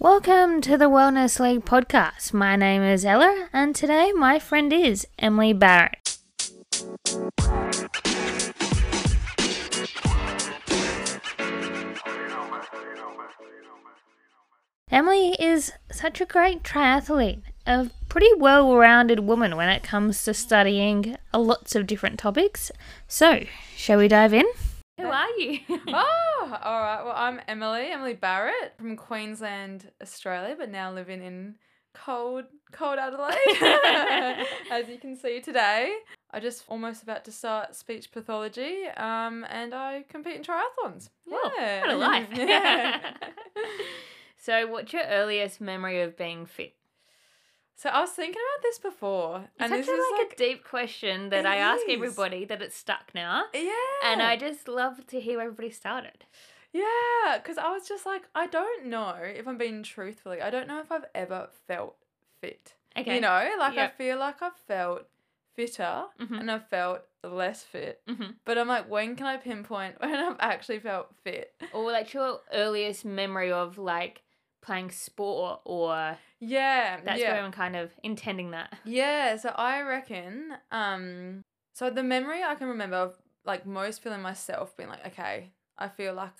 Welcome to the Wellness League podcast. My name is Ella, and today my friend is Emily Barrett. Emily is such a great triathlete, a pretty well rounded woman when it comes to studying lots of different topics. So, shall we dive in? Who are you? oh, all right. Well, I'm Emily, Emily Barrett from Queensland, Australia, but now living in cold, cold Adelaide, as you can see today. I just almost about to start speech pathology, um, and I compete in triathlons. Well, yeah, what a life. yeah. so, what's your earliest memory of being fit? So I was thinking about this before, It's and this actually is like, like a deep question that I ask is. everybody that it's stuck now. yeah, And I just love to hear where everybody started. Yeah, because I was just like, I don't know if I'm being truthfully. I don't know if I've ever felt fit. Okay. You know, like I feel like I've felt fitter Mhm. and I've felt less fit. hmm But I'm like, when can I pinpoint when I've actually felt fit? Or like your earliest memory of like playing sport or Yeah, that's yeah. where I'm kind of intending that. Yeah, so I reckon, um, so the memory I can remember of like most feeling myself being like, okay, I feel like,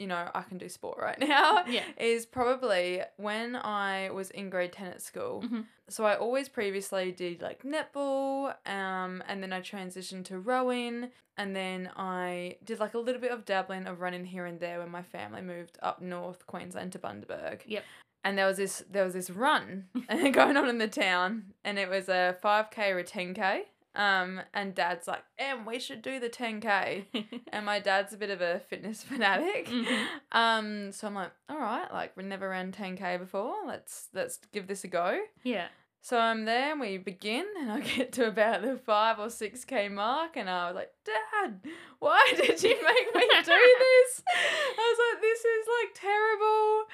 you know, I can do sport right now. Yeah. Is probably when I was in grade 10 at school. Mhm. So I always previously did like netball, um, and then I transitioned to rowing, and then I did like a little bit of dabbling of running here and there when my family moved up north Queensland to Bundaberg Yep. and there was this there was this run going on in the town and it was a 5k or a 10k um and dad's like em we should do the 10k and my dad's a bit of a fitness fanatic. Mhm. um so i'm like all right like we never ran 10k before. Let's let's give this a go. Yeah. so i'm there and we begin and i get to about the 5 or 6k mark and i was like dad why did you make me do this? I was like this is like terrible.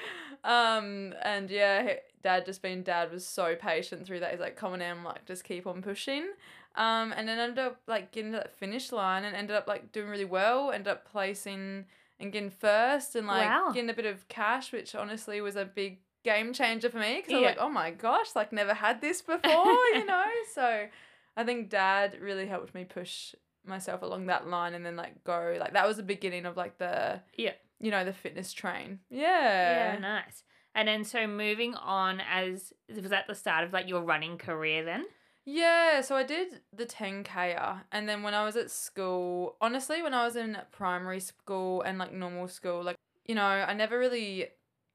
Um and yeah dad just being dad was so patient through that. He's like come on em like just keep on pushing um and then ended up like getting to that finish line and ended up like doing really well ended up placing and getting first and like Wow. getting a bit of cash which honestly was a big game changer for me because I Yeah. was like oh my gosh like never had this before you know so I think dad really helped me push myself along that line and then like go like that was the beginning of like the Yeah. you know the fitness train Yeah, yeah nice. And then so moving on as was that the start of like your running career then? Yeah, so I did the 10K and then when I was at school, honestly, when I was in primary school and like normal school, like, you know, I never really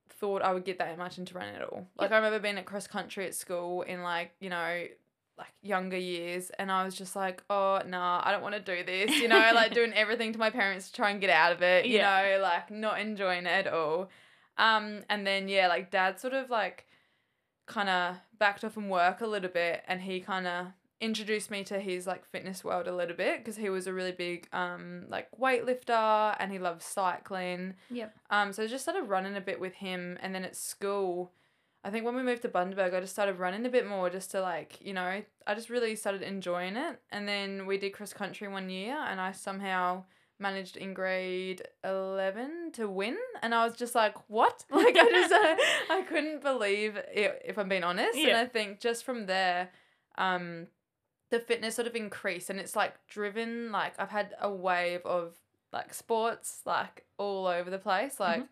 thought I would get that much into running at all. Like, I remember being at cross country at school in like, you know, like younger years and I was just like, oh, nah, I don't want to do this, you know, like doing everything to my parents to try and get out of it, you Yeah. know, like not enjoying it at all. Um, and then, yeah, like dad sort of like, kind of backed off from work a little bit and he kind of introduced me to his like fitness world a little bit because he was a really big um like weightlifter and he loved cycling Yep. um so I just started running a bit with him and then at school I think when we moved to Bundaberg I just started running a bit more just to like you know I just really started enjoying it and then we did cross country one year and I somehow managed in grade 11 to win and I was just like what? Like I just uh, I couldn't believe it if I'm being honest. And I think just from there um the fitness sort of increased and it's like driven like I've had a wave of like sports like all over the place. Like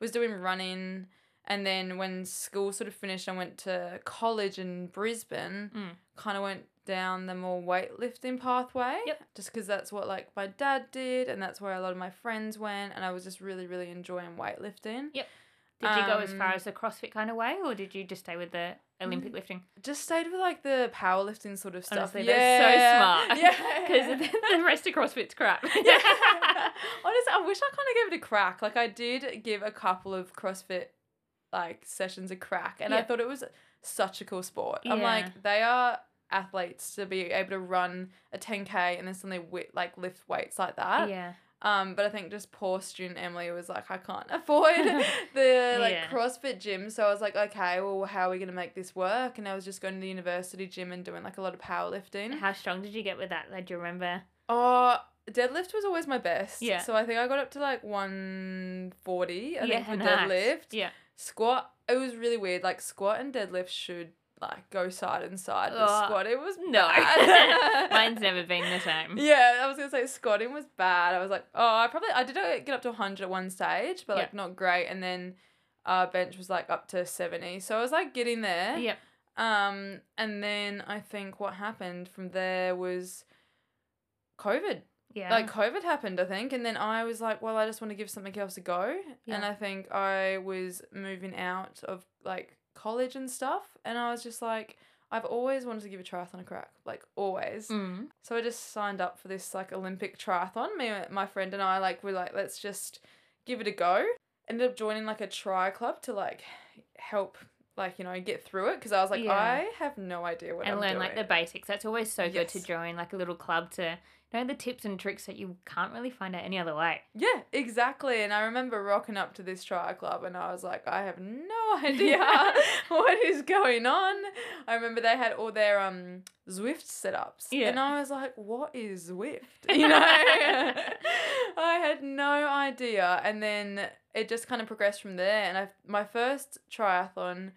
was doing running and then when school sort of finished I went to college in Brisbane. Mm. kind of went down the more weightlifting pathway Yep. just because that's what like my dad did and that's where a lot of my friends went and I was just really really enjoying weightlifting Yep. Did you go as far Um, as the CrossFit kind of way, or did you just stay with the Olympic Mm, lifting? just stayed with like the powerlifting sort of stuff Honestly, that's so smart. yeah Because the rest of CrossFit's crap. yeah. Honestly, I wish I kind of gave it a crack. Like I did give a couple of CrossFit like sessions a crack, and I thought it was such a cool sport. I'm like, they are athletes to be able to run a 10k and then suddenly wi- like lift weights like that. yeah. Um, but I think just poor student Emily was like, I can't afford the like Yeah. CrossFit gym. So I was like, okay, well, how are we gonna make this work? And I was just going to the university gym and doing like a lot of powerlifting. How strong did you get with that? Like, do you remember? Oh, deadlift was always my best. Yeah. So I think I got up to like 140, I yeah, think, for nice. deadlift. Yeah. squat. It was really weird. Like squat and deadlift should like go side and side. Oh, squat, it was No. Mine's never been the same. Yeah, I was gonna say squatting was bad. I was like, oh, I probably I did uh, get up to 100 at one stage, but like Yeah. not great. And then uh, bench was like up to 70, so I was like getting there. Yep. Um, and then I think what happened from there was COVID. Yeah. Like COVID happened, I think, and then I was like, well, I just want to give something else a go. Yeah. And I think I was moving out of like college and stuff, and I was just like, I've always wanted to give a triathlon a crack, like always. Mm. So I just signed up for this like Olympic triathlon. Me, my friend and I like were like, let's just give it a go. Ended up joining like a tri club to like help like you know get through it because I was like, Yeah. I have no idea what and I'm learn doing. like the basics. That's always so good to join like a little club to know the tips and tricks that you can't really find out any other way. Yeah, exactly. And I remember rocking up to this tri club and I was like, I have no idea what is going on. I remember they had all their um Zwift setups. Yeah. And I was like, what is Zwift? You know? I had no idea. And then it just kind of progressed from there. And I my first triathlon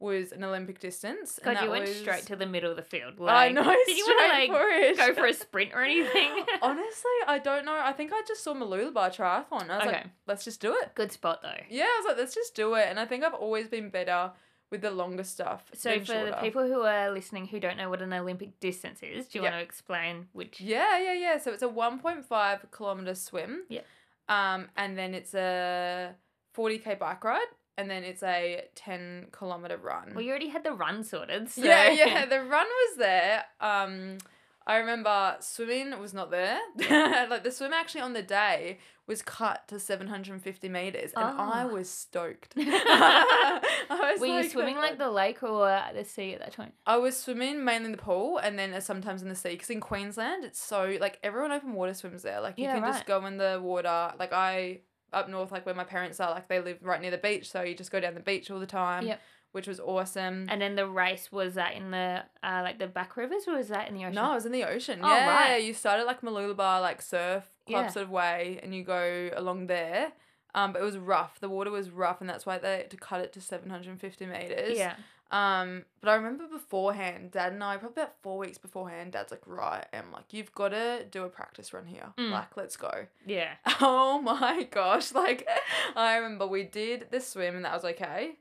was an Olympic distance. and God, you went was- straight to the middle of the field. Like, I know, Did you want to like for it. go for a sprint or anything? Honestly, I don't know. I think I just saw Mooloolaba triathlon. I was like, Okay. let's just do it. good spot though. Yeah, I was like, let's just do it. And I think I've always been better with the longer stuff. So for the people who are listening who don't know what an Olympic distance is, do you Yeah. want to explain which? Yeah, yeah, yeah. So it's a 1.5 kilometer swim. Yeah. Um, and then it's a 40k bike ride, and then it's a 10 kilometer run. Well, you already had the run sorted. So. Yeah, yeah. The run was there. Um, I remember swimming was not there. like the swim actually on the day was cut to 750 meters, and I Oh. was stoked. I was Were you swimming like the lake or the sea at that time? I was swimming mainly in the pool and then uh, sometimes in the sea because in Queensland it's so like everyone open water swims there. Like you Yeah, can right. just go in the water. Like I up north, like where my parents are, like they live right near the beach, so you just go down the beach all the time. Yep. Which was awesome. And then the race was that in the uh, like the back rivers or was that in the ocean? no, it was in the ocean. Oh, yeah, right. you started like Mooloolaba, like surf club Yeah. sort of way, and you go along there. Um, but it was rough. The water was rough, and that's why they had to cut it to seven hundred and fifty meters. Yeah. Um, but I remember beforehand, Dad and I, probably about four weeks beforehand, Dad's like, right, I'm like, you've got to do a practice run here. Mm. Like, let's go. Yeah. Oh my gosh. Like, I remember we did the swim and that was okay.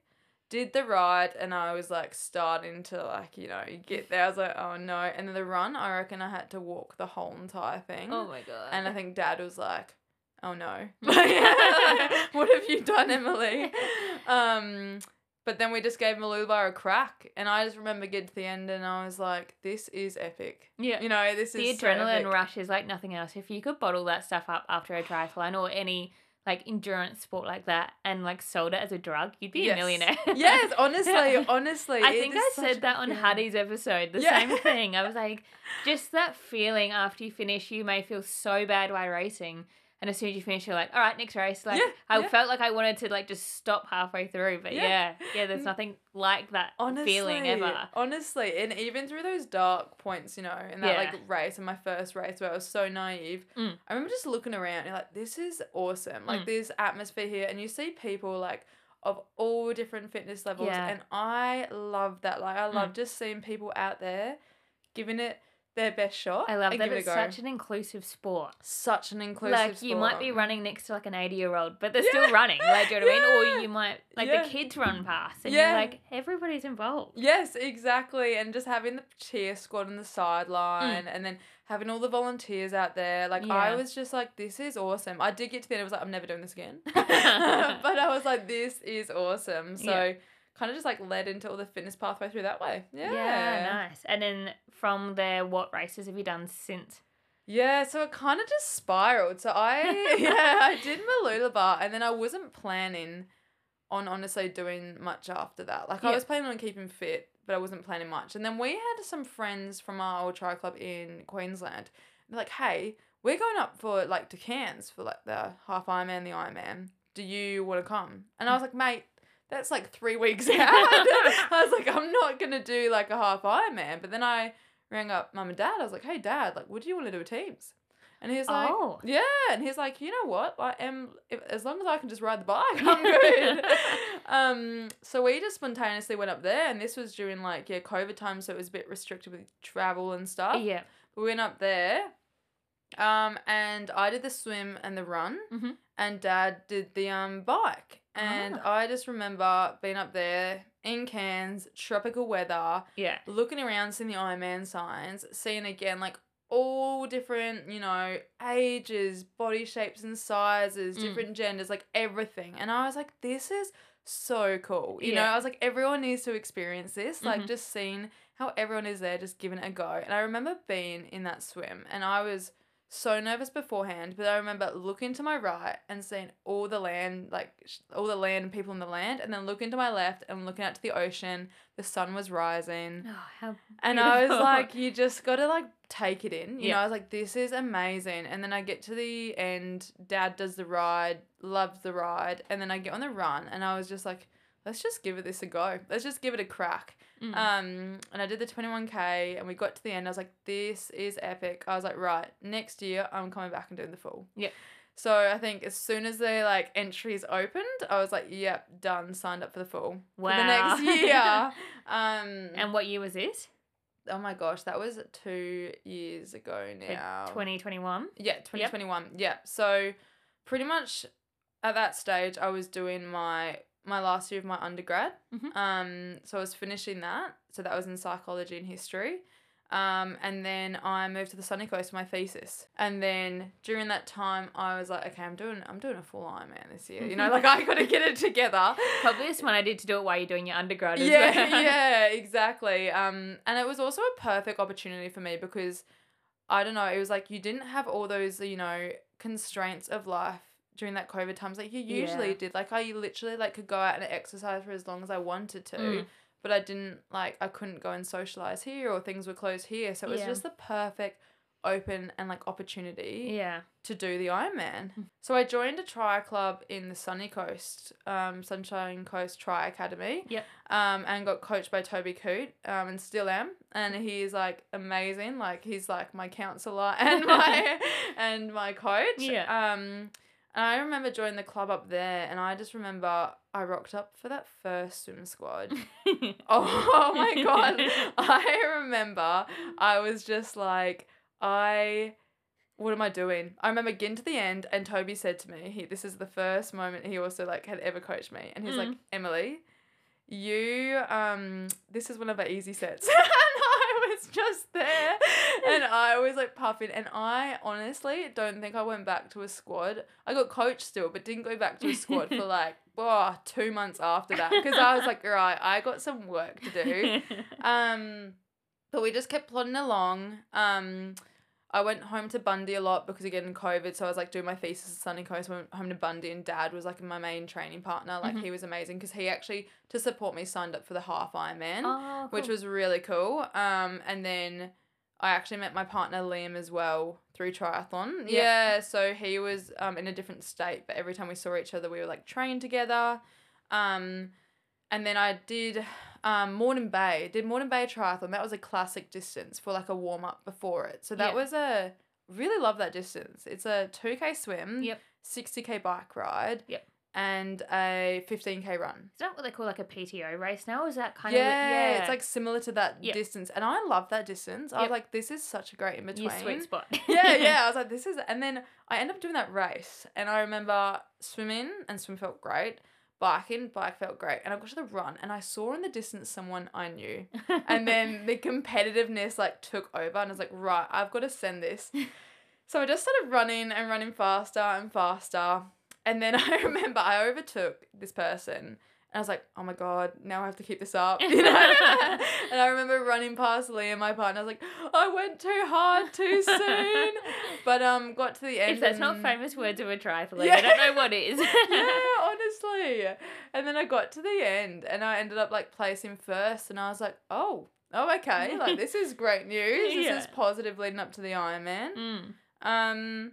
Did the ride and I was like starting to like, you know, get there. I was like, oh no. And then the run, I reckon I had to walk the whole entire thing. Oh my god. And I think dad was like, oh no. what have you done, Emily? Um, but then we just gave Malula a crack. And I just remember getting to the end and I was like, this is epic. yeah. You know, this the is so adrenaline epic. rush is like nothing else. If you could bottle that stuff up after a triathlon or any like endurance sport like that and like sold it as a drug, you'd be Yes. a millionaire. yes, honestly, honestly. I think I said that on. Hattie's episode. The Yeah. same thing. I was like, just that feeling after you finish, you may feel so bad while racing. And as soon as you finish, you're like, all right, next race. Like, Yeah, I yeah. felt like I wanted to like just stop halfway through. But Yeah. yeah, yeah, there's Mm. nothing like that honestly, feeling ever. Honestly, and even through those dark points, you know, in that like race, in my first race where I was so naive, Mm. I remember just looking around and like, this is awesome. Like Mm. this atmosphere here, and you see people like of all different fitness levels, and I love that. Like, I love just seeing people out there giving it their best shot. I love that it it's such an inclusive sport. such an inclusive. Sport. Like you might be running next to like an 80 year old, but they're Yeah. still running. Like, do you know what I mean? Or you might like Yeah. the kids run past, and Yeah. you're like, everybody's involved. Yes, exactly. And just having the cheer squad on the sideline and then having all the volunteers out there. Like I Mm. Was just like, this is awesome. I did get to the end, I was like, I'm never doing this again. but I was like, this is awesome. So Yeah. Kind of just like led into all the fitness pathway through that way. Yeah. Yeah, nice. And then from there, what races have you done since? Yeah, so it kind of just spiraled. So I yeah, I did Mooloolaba and then I wasn't planning on honestly doing much after that. Like I was planning on keeping fit, but I wasn't planning much. And then we had some friends from our old tri club in Queensland. They're like, "Hey, we're going up for like to Cairns for like the half Ironman, the Ironman. Do you want to come?" And I mm. was like, "Mate, that's like three weeks out." I was like, "I'm not gonna do like a half Ironman." But then I rang up mum and dad. I was like, "Hey, dad, like, would you want to do a teams?" And he's like, Oh. yeah, and he's like, you know what? Like, am if, as long as I can just ride the bike, I'm good. um, so we just spontaneously went up there, and this was during like yeah COVID time, so it was a bit restricted with travel and stuff. yeah. We went up there, um, and I did the swim and the run, Mhm. and Dad did the um bike, and Ah. I just remember being up there in Cairns, tropical weather, Yeah. looking around, seeing the Ironman signs, seeing again like all different, you know, ages, body shapes and sizes, Mm. different genders, like everything. And I was like, this is so cool. You know, I was like, everyone needs to experience this. Like Mhm. just seeing how everyone is there, just giving it a go. And I remember being in that swim and I was so nervous beforehand, but I remember looking to my right and seeing all the land, like all the land and people in the land, and then looking to my left and looking out to the ocean. The sun was rising. Oh, how And I was like, you just gotta like take it in. You Yeah. know, I was like, this is amazing. And then I get to the end, dad does the ride, loves the ride, and then I get on the run and I was just like, let's just give it this a go. Let's just give it a crack. Mm. Um, and I did the 21k and we got to the end. I was like, this is epic. I was like, right, next year I'm coming back and doing the full. Yeah. So I think as soon as the like entries opened, I was like, yep, done, signed up for the full. For the next year. um and what year was it? oh my gosh, that was two years ago now. 2021. Yeah, 2021. Yeah. So pretty much at that stage I was doing my my last year of my undergrad. Mhm. Um so I was finishing that. So that was in psychology and history. Um, and then I moved to the sunny coast for my thesis. And then during that time I was like, okay, I'm doing I'm doing a full Ironman this year. You know, like I gotta get it together. Probably this one I did to do it while you're doing your undergrad as yeah, well. yeah, exactly. Um, and it was also a perfect opportunity for me because I don't know, it was like you didn't have all those, you know, constraints of life during that COVID times like you usually Yeah. did. Like I literally like could go out and exercise for as long as I wanted to. Mm. But I didn't like I couldn't go and socialize here or things were closed here. So it was Yeah. just the perfect open and like opportunity Yeah. to do the Ironman. So I joined a tri club in the Sunny Coast, um, Sunshine Coast Tri Academy. Yep. Um, and got coached by Toby Coote, um, and still am. And he is like amazing. Like he's like my counselor and my and my coach. Yeah. Um, and I remember joining the club up there, and I just remember I rocked up for that first swim squad. Oh, oh my god. I remember I was just like, I what am I doing? I remember getting to the end and Toby said to me, he this is the first moment he also like had ever coached me. And he's like, Mm. Emily, you um this is one of our easy sets. was just there and I was like puffing and I honestly don't think I went back to a squad. I got coached still, but didn't go back to a squad for like oh, two months after that because I was like, right, I got some work to do. Um, but we just kept plodding along. Um, I went home to Bundy a lot because again COVID, so I was like doing my thesis at Sunny Coast. Went home to Bundy, and Dad was like my main training partner. Like Mhm. he was amazing because he actually to support me signed up for the half Ironman, oh, which was really cool. Um, and then I actually met my partner Liam as well through triathlon. Yeah. Yeah, so he was um in a different state, but every time we saw each other, we were like trained together. Um, and then I did um Moreton Bay. Did Moreton Bay triathlon. That was a classic distance for like a warm up before it. So that Yeah. was a really love that distance. It's a two k swim. Yep. Sixty k bike ride. Yep. And a fifteen k run. Is that what they call like a PTO race now? Is that kind yeah, of yeah? it's like similar to that Yep. distance, and I love that distance. I was like, this is such a great in between. your sweet spot. yeah, yeah. I was like, this is, and then I end up doing that race, and I remember swimming, and swim felt great. Biking, bike felt great, and I got to the run, and I saw in the distance someone I knew, and then the competitiveness like took over, and I was like, right, I've got to send this. So I just started running and running faster and faster, and then I remember I overtook this person. And I was like, oh my God, now I have to keep this up. You know? and I remember running past Liam my partner. I was like, I went too hard too soon. But um, got to the end. if that's not famous words of a triathlete, Yeah. I don't know what is. yeah, honestly. And then I got to the end and I ended up like placing first and I was like, oh, oh okay. Like this is great news. This Yeah. is positive leading up to the Ironman. Mm. Um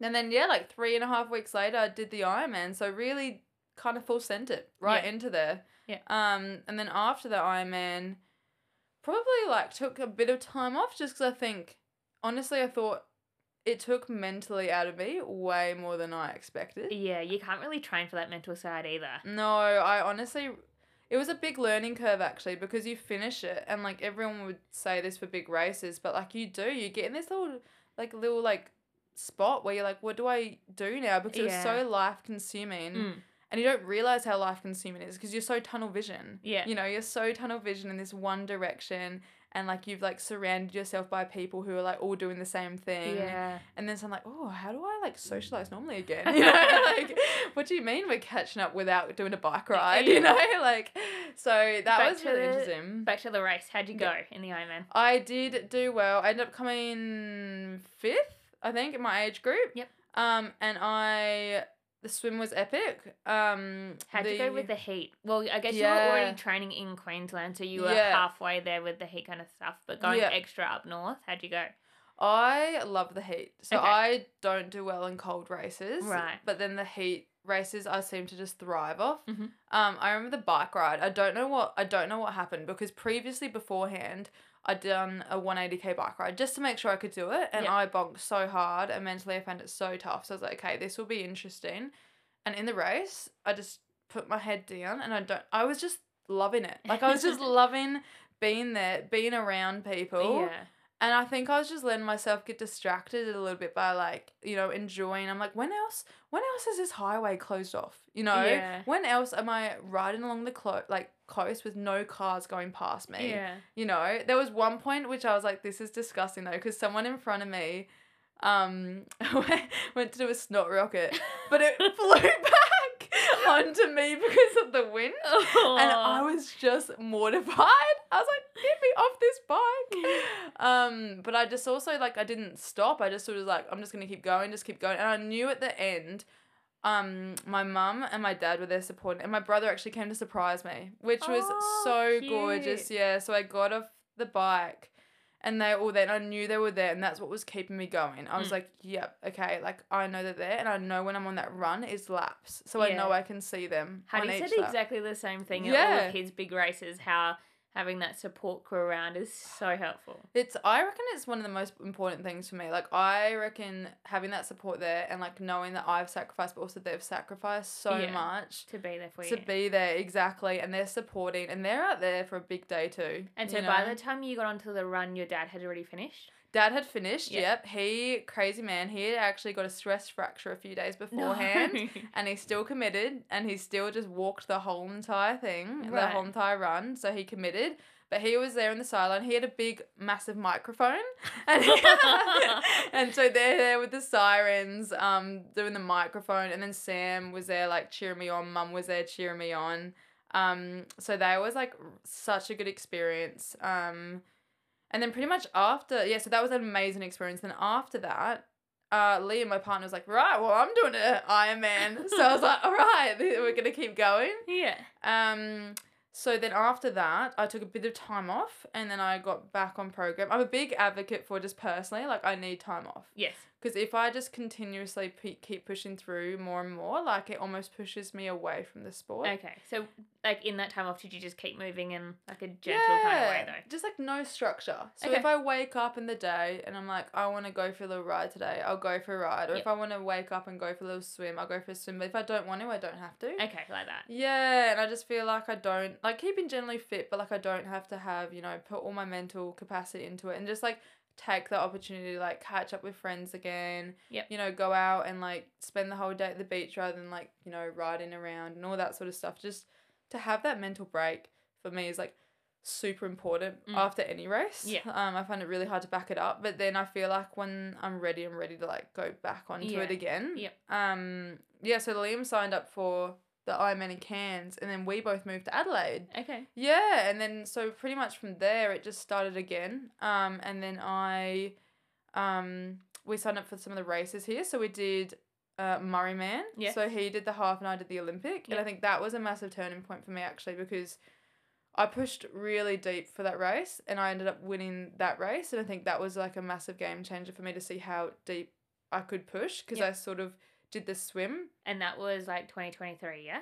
and then yeah, like three and a half weeks later I did the Ironman. So really kind of full sent it right Yeah. into there. Yeah. Um and then after the Ironman, probably like took a bit of time off just because I think honestly I thought it took mentally out of me way more than I expected. Yeah, you can't really train for that mental side either. No, I honestly, it was a big learning curve actually because you finish it and like everyone would say this for big races, but like you do, you get in this little like little like spot where you're like, what do I do now? Because it's so life consuming. Mm. And you don't realize how life consuming it is because you're so tunnel vision. Yeah. You know, you're so tunnel vision in this one direction and like you've like surrounded yourself by people who are like all doing the same thing. Yeah. And then so I'm like, oh, how do I like socialize normally again? You know, like what do you mean we're catching up without doing a bike ride? You know, like so that Back was really the- interesting. Back to the race. How'd you go Yeah. in the Ironman? I did do well. I ended up coming fifth, I think, in my age group. Yep. Um, and I the swim was epic. Um, How'd you go with the heat? Well, I guess you were already training in Queensland, so you were Yeah. halfway there with the heat kind of stuff. But going Yeah. extra up north, how'd you go? I love the heat. So Okay. I don't do well in cold races. Right. But then the heat races I seem to just thrive off. Mhm. Um, I remember the bike ride. I don't know what I don't know what happened because previously beforehand I'd done a 180k bike ride just to make sure I could do it, and Yeah. I bonked so hard and mentally I found it so tough. So I was like, okay, this will be interesting. And in the race, I just put my head down and I don't. I was just loving it. Like I was just loving being there, being around people. Yeah. And I think I was just letting myself get distracted a little bit by like, you know, enjoying. I'm like, when else when else is this highway closed off? You know? Yeah. When else am I riding along the clo- like coast with no cars going past me? Yeah. You know, there was one point which I was like, this is disgusting though, because someone in front of me um went to do a snot rocket, but it flew back onto me because of the wind. And I was just mortified. I was like, get me off this bike. Um, but I just also like I didn't stop. I just sort of like, I'm just gonna keep going, just keep going. And I knew at the end, um, my mum and my dad were there supporting and my brother actually came to surprise me, which was Oh, so gorgeous. Yeah. So I got off the bike and they all there and I knew they were there and that's what was keeping me going. I was Mm. like, yep, okay, like I know they're there and I know when I'm on that run is laps. So I know I can see them. on Honey said lap. exactly the same thing at all Yeah. of his big races, how having that support crew around is so helpful. It's I reckon it's one of the most important things for me. Like I reckon having that support there and like knowing that I've sacrificed but also they've sacrificed so Yeah. much To be there for to you. To be there exactly and they're supporting and they're out there for a big day too. and so you by the time you got onto the run, your dad had already finished? Dad had finished, Yeah. yep. He crazy man, he had actually got a stress fracture a few days beforehand. No. And he still committed and he still just walked the whole entire thing, the whole entire run. So he committed. But he was there in the sideline. He had a big, massive microphone. And, and so they're there with the sirens, um, doing the microphone. And then Sam was there, like, cheering me on. Mum was there cheering me on. Um, so that was, like, such a good experience. Um, and then pretty much after, yeah, so that was an amazing experience. Then after that, uh, and my partner, was like, right, well, I'm doing an Ironman. so I was like, all right, we're going to keep going. yeah. Um, so then after that, I took a bit of time off and then I got back on program. I'm a big advocate for just personally, like, I need time off. Yes. Because if I just continuously pe- keep pushing through more and more, like, it almost pushes me away from the sport. Okay. So, like, in that time off, did you just keep moving in, like, a gentle kind of way, though? Just like no structure. So Okay. if I wake up in the day and I'm like, I want to go for a little ride today, I'll go for a ride. Or Yep. if I want to wake up and go for a little swim, I'll go for a swim. But if I don't want to, I don't have to. Okay, like that. Yeah, and I just feel like I don't like keeping generally fit, but like I don't have to have, you know, put all my mental capacity into it and just like take the opportunity to like catch up with friends again. Yep. You know, go out and like spend the whole day at the beach rather than like, you know, riding around and all that sort of stuff. Just to have that mental break for me is like super important Mm. after any race. Yeah. Um, I find it really hard to back it up, but then I feel like when I'm ready, I'm ready to like go back onto Yeah. it again. Yep. Um, yeah, so Liam signed up for the Ironman in Cairns, and then we both moved to Adelaide. Okay. Yeah, and then so pretty much from there it just started again. Um, and then I, um, we signed up for some of the races here. So we did uh, Murray Man. Yes. So he did the half and I did the Olympic. And I think that was a massive turning point for me actually because I pushed really deep for that race and I ended up winning that race. And I think that was like a massive game changer for me to see how deep I could push because Yep. I sort of did the swim And that was like 2023, yeah?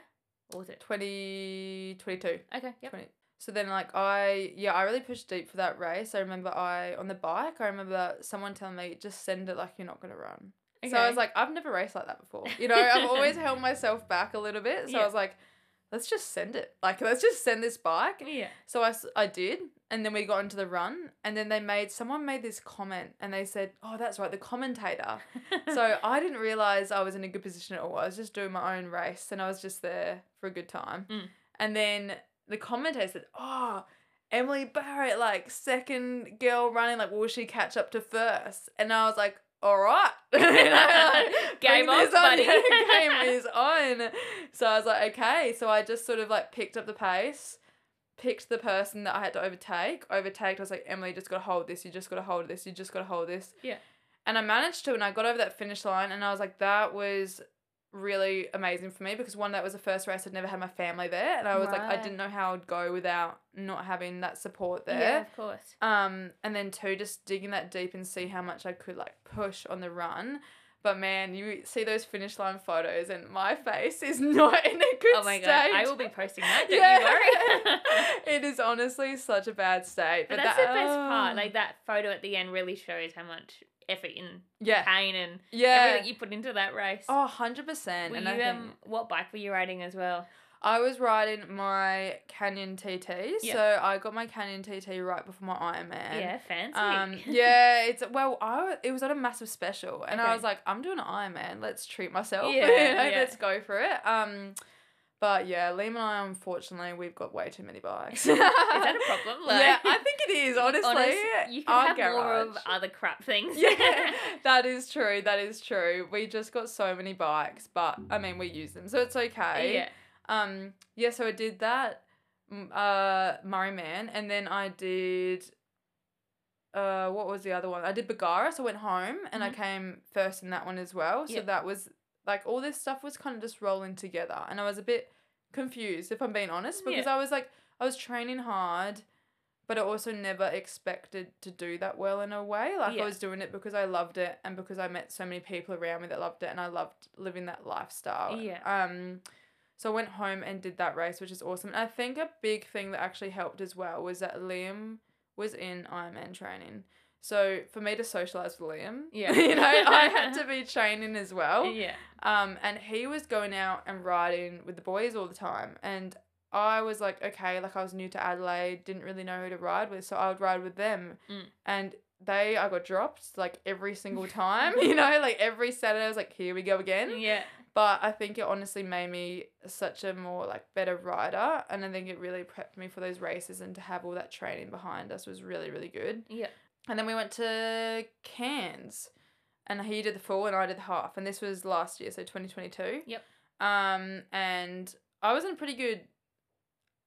Or was it? 2022. Okay, yep. 20. So then like I yeah, I really pushed deep for that race. I remember I on the bike, I remember someone telling me just send it like you're not gonna run. So I was like, I've never raced like that before. You know, I've always held myself back a little bit. So Yeah. I was like, let's just send it. Like, let's just send this bike. Yeah. So I, I did. And then we got into the run. And then they made, someone made this comment and they said, oh, that's right, the commentator. so I didn't realize I was in a good position at all. I was just doing my own race and I was just there for a good time. Mm. And then the commentator said, oh, Emily Barrett, like second girl running, like will she catch up to first? And I was like, all right. You know, like, Game on. buddy. Game is on. So I was like, okay. So I just sort of like picked up the pace, picked the person that I had to overtake, overtaked. I was like, Emily, you just got to hold this. You just got to hold this. You just got to hold this. Yeah. And I managed to, and I got over that finish line, and I was like, that was really amazing for me because one, that was the first race I'd never had my family there, and I was like, I didn't know how I'd go without not having that support there. Yeah, of course. Um, and then two, just digging that deep and see how much I could like push on the run. But man, you see those finish line photos, and my face is not in a good state. Oh my state. god, I will be posting that. Don't you worry. it is honestly such a bad state. But But, that's that, the best part. oh. Like that photo at the end really shows how much effort and yeah, pain and yeah. everything you put into that race. Oh, 100%. and you think um what bike were you riding as well? I was riding my Canyon TT. Yeah. So I got my Canyon TT right before my Ironman. yeah, fancy. Um, yeah, it's well, I it was on a massive special, and I was like, I'm doing an Ironman. Let's treat myself. Yeah, you know, yeah. let's go for it. Um, but yeah, Liam and I, unfortunately, we've got way too many bikes. Is that a problem? yeah, I think it is. Honestly, Honest- you can have more of other crap things. yeah, that is true. That is true. We just got so many bikes, but I mean, we use them, so it's okay. yeah. Um, yeah, so I did that, uh, Murray Man, and then I did, uh, what was the other one? I did Bargara, so I went home and I Mhm. came first in that one as well. So Yep. that was like all this stuff was kind of just rolling together, and I was a bit confused if I'm being honest because I was like I was training hard. But I also never expected to do that well in a way. Like Yeah. I was doing it because I loved it and because I met so many people around me that loved it and I loved living that lifestyle. Yeah. Um so I went home and did that race, which is awesome. And I think a big thing that actually helped as well was that Liam was in Ironman training. So for me to socialize with Liam, Yeah. you know, I had to be training as well. Yeah. Um, and he was going out and riding with the boys all the time. And I was like, okay, like I was new to Adelaide, didn't really know who to ride with, so I would ride with them. Mm. And they, I got dropped like every single time, you know, like every Saturday I was like, here we go again. Yeah. But I think it honestly made me such a more like better rider, and I think it really prepped me for those races and to have all that training behind us was really really good. Yeah. And then we went to Cairns, and he did the full and I did the half, and this was last year, so twenty twenty two. Yep. Um, and I was in pretty good.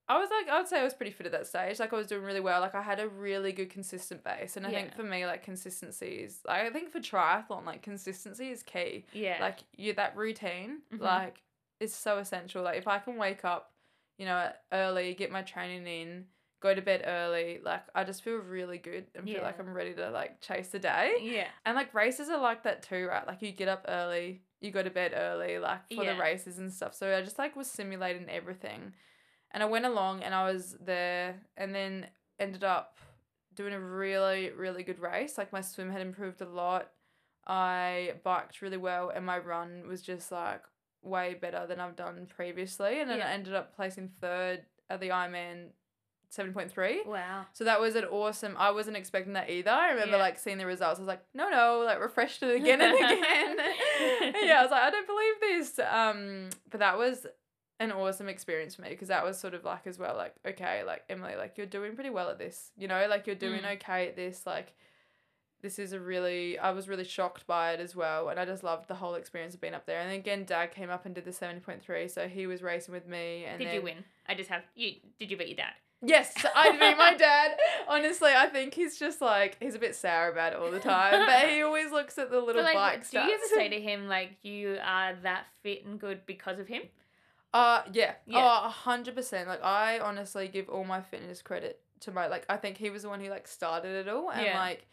I was like, I would say I was pretty fit at that stage. Like I was doing really well. Like I had a really good consistent base, and I think for me, like consistency is. Like, I think for triathlon, like consistency is key Yeah. like you that routine Mhm. like is so essential like if i can wake up you know early get my training in go to bed early like i just feel really good and feel like i'm ready to like chase the day yeah. and like races are like that too right like you get up early you go to bed early like for Yeah. the races and stuff so i just like was simulating everything and i went along and i was there and then ended up doing a really really good race like my swim had improved a lot i biked really well and my run was just like way better than i've done previously and then Yeah. i ended up placing third at the ironman 7.3 Wow. so that was an awesome. I wasn't expecting that either. I remember Yeah. like seeing the results. I was like, no, no, like refreshed it again and again. yeah, I was like, I don't believe this. Um, but that was an awesome experience for me because that was sort of like as well, like okay, like Emily, like you're doing pretty well at this. You know, like you're doing Mm. okay at this. Like this is a really. I was really shocked by it as well, and I just loved the whole experience of being up there. And then again, Dad came up and did the seventy point three, so he was racing with me. And Did then, you win? I just have you. Did you beat your dad? Yes, I beat my dad. Honestly, I think he's just like he's a bit sour about it all the time, but he always looks at the little But, like, bike do you ever stats. say to him like you are that fit and good because of him? Uh yeah. Yeah. Oh, a hundred percent. Like I honestly give all my fitness credit to my like I think he was the one who like started it all and Yeah. like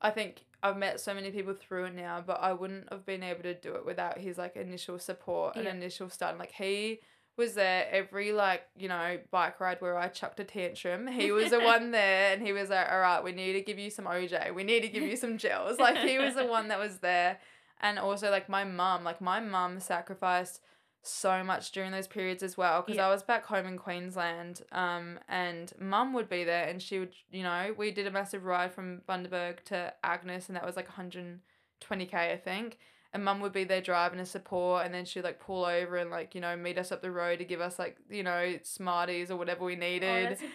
I think I've met so many people through it now, but I wouldn't have been able to do it without his like initial support and initial start. Like he was there every like you know bike ride where I chucked a tantrum. He was the one there, and he was like, "All right, we need to give you some OJ. We need to give you some gels." Like he was the one that was there, and also like my mum. Like my mum sacrificed so much during those periods as well because Yeah. I was back home in Queensland. Um, and mum would be there, and she would, you know, we did a massive ride from Bundaberg to Agnes, and that was like 120k, I think and mum would be there driving as support and then she'd like pull over and like you know meet us up the road to give us like you know smarties or whatever we Oh, needed the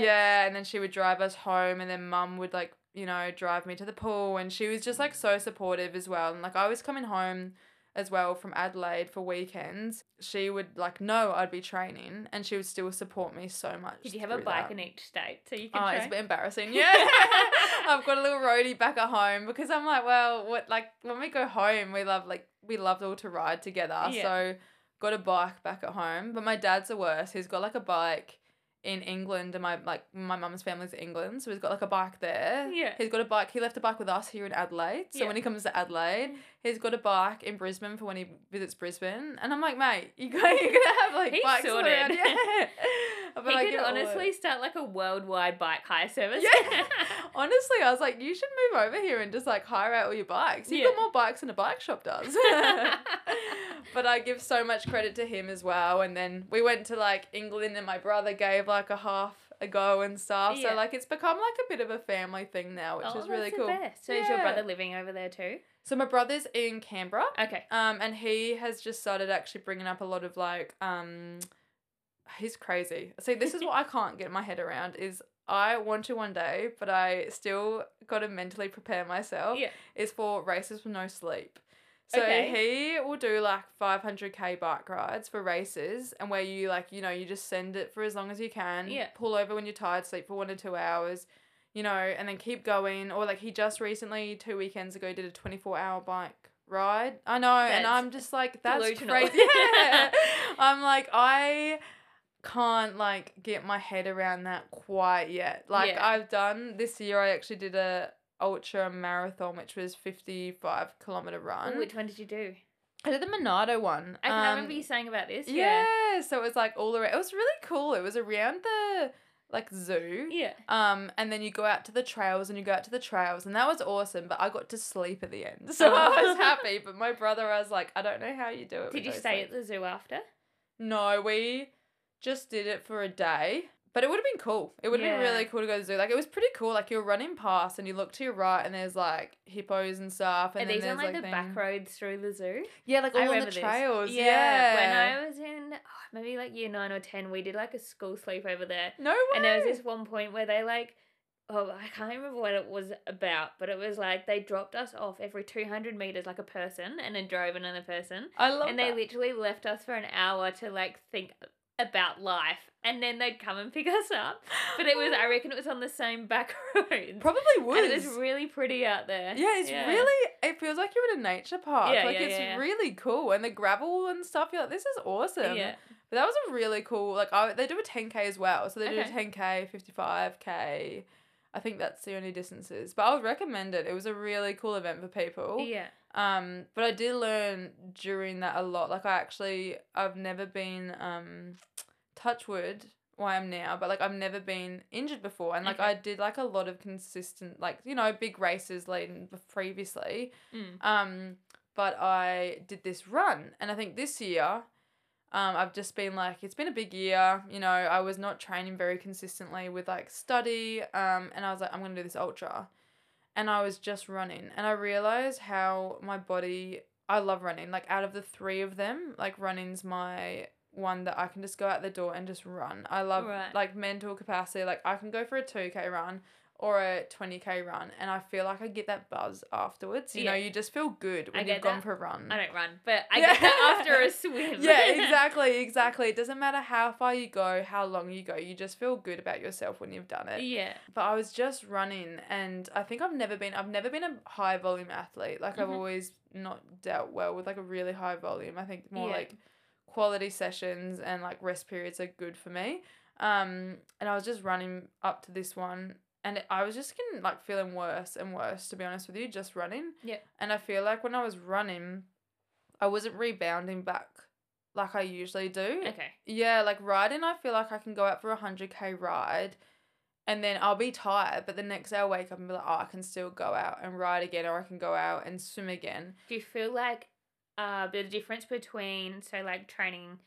yeah and then she would drive us home and then mum would like you know drive me to the pool and she was just like so supportive as well and like i was coming home as well from adelaide for weekends she would like know i'd be training and she would still support me so much Did you have a bike that. in each state so you can Oh, train? it's a bit embarrassing. Yeah. I've got a little roadie back at home because I'm like, well, what like when we go home, we love like we loved all to ride together. Yeah. So got a bike back at home. But my dad's the worst. He's got like a bike in England and my like my mum's family's in England. So he's got like a bike there. Yeah. He's got a bike. He left a bike with us here in Adelaide. So Yeah. when he comes to Adelaide, mm. he's got a bike in Brisbane for when he visits Brisbane. And I'm like, mate, you go, you're gonna have like He's bikes sorted. around. Yeah. But he I could get all it. honestly start like a worldwide bike hire service. Yeah. Honestly, I was like, you should move over here and just like hire out all your bikes. You've got more bikes than a bike shop does. but I give so much credit to him as well. And then we went to like England and my brother gave like a half a go and stuff. Yeah. So like it's become like a bit of a family thing now, which Oh, is really cool. best. So is your brother living over there too? So my brother's in Canberra. Okay. Um, and he has just started actually bringing up a lot of like, um, he's crazy. See, this is what I can't get my head around is I want to one day, but I still got to mentally prepare myself. Yeah. Is for races with no sleep. So Okay. he will do like 500k bike rides for races, and where you like, you know, you just send it for as long as you can. Yeah. Pull over when you're tired, sleep for one or two hours, you know, and then keep going. Or like he just recently, two weekends ago, did a 24 hour bike ride. I know, and I'm just like, that's delusional. crazy. Yeah. I'm like, I can't like get my head around that quite yet. Like Yeah. I've done this year, I actually did a ultra marathon, which was 55 kilometer run. Which one did you do? I did the Monarto one. I can Um, remember you saying about this. Yeah. Yeah. so it was like all around. It was really cool. It was around the like zoo. Yeah. Um, and then you go out to the trails and you go out to the trails, and that was awesome. But I got to sleep at the end, so I was happy. But my brother, I was like, I don't know how you do it. Did you stay sleep." at the zoo after? No, we just did it for a day. But it would have been cool. It would have been really cool to go to the zoo. Like it was pretty cool. Like you're running past and you look to your right and there's like hippos and stuff. And Are then these on there's like the back roads through the zoo? Yeah, like I all on the trails. Yeah. Yeah. When I was in oh, maybe like year nine or ten, we did like a school sleep over there. no way. And there was this one point where they like, oh, I can't remember what it was about, but it was like they dropped us off every 200 meters like a person and then drove another person. I love and that. they literally left us for an hour to like think about life and then they'd come and pick us up. But it was, I reckon it was on the same back roads. probably was. And it was really pretty out there. Yeah, it's really. It feels like you're in a nature park. Yeah, like yeah, it's yeah, yeah. really cool, and the gravel and stuff. You're like, this is awesome. Yeah. But that was a really cool. Like, I, they do a 10k as well. So they do a 10k, 55k. I think that's the only distances. But I would recommend it. It was a really cool event for people. Yeah. Um, but I did learn during that a lot. Like I actually, I've never been um, touch wood. Why I'm now, but like I've never been injured before, and like Okay. I did like a lot of consistent, like you know, big races leading previously. Mm. Um, but I did this run, and I think this year, um, I've just been like, it's been a big year. You know, I was not training very consistently with like study. Um, and I was like, I'm gonna do this ultra, and I was just running, and I realized how my body. I love running. Like out of the three of them, like running's my one that I can just go out the door and just run. I love Right. like mental capacity. Like I can go for a two k run or a 20k run and I feel like I get that buzz afterwards. You know, you just feel good when you've get gone for a run. I don't run, but I Yeah. get that after a swim. yeah, exactly, exactly. It doesn't matter how far you go, how long you go, you just feel good about yourself when you've done it. yeah. But I was just running and I think I've never been I've never been a high volume athlete. Like I've Mhm. always not dealt well with like a really high volume. I think more Yeah. like quality sessions and like rest periods are good for me. Um and I was just running up to this one and I was just getting like feeling worse and worse to be honest with you just running. Yeah. And I feel like when I was running I wasn't rebounding back like I usually do. Okay. Yeah, like riding, I feel like I can go out for a 100k ride and then I'll be tired, but the next day I'll wake up and be like, oh, I can still go out and ride again, or I can go out and swim again. Do you feel like uh, the difference between, so like training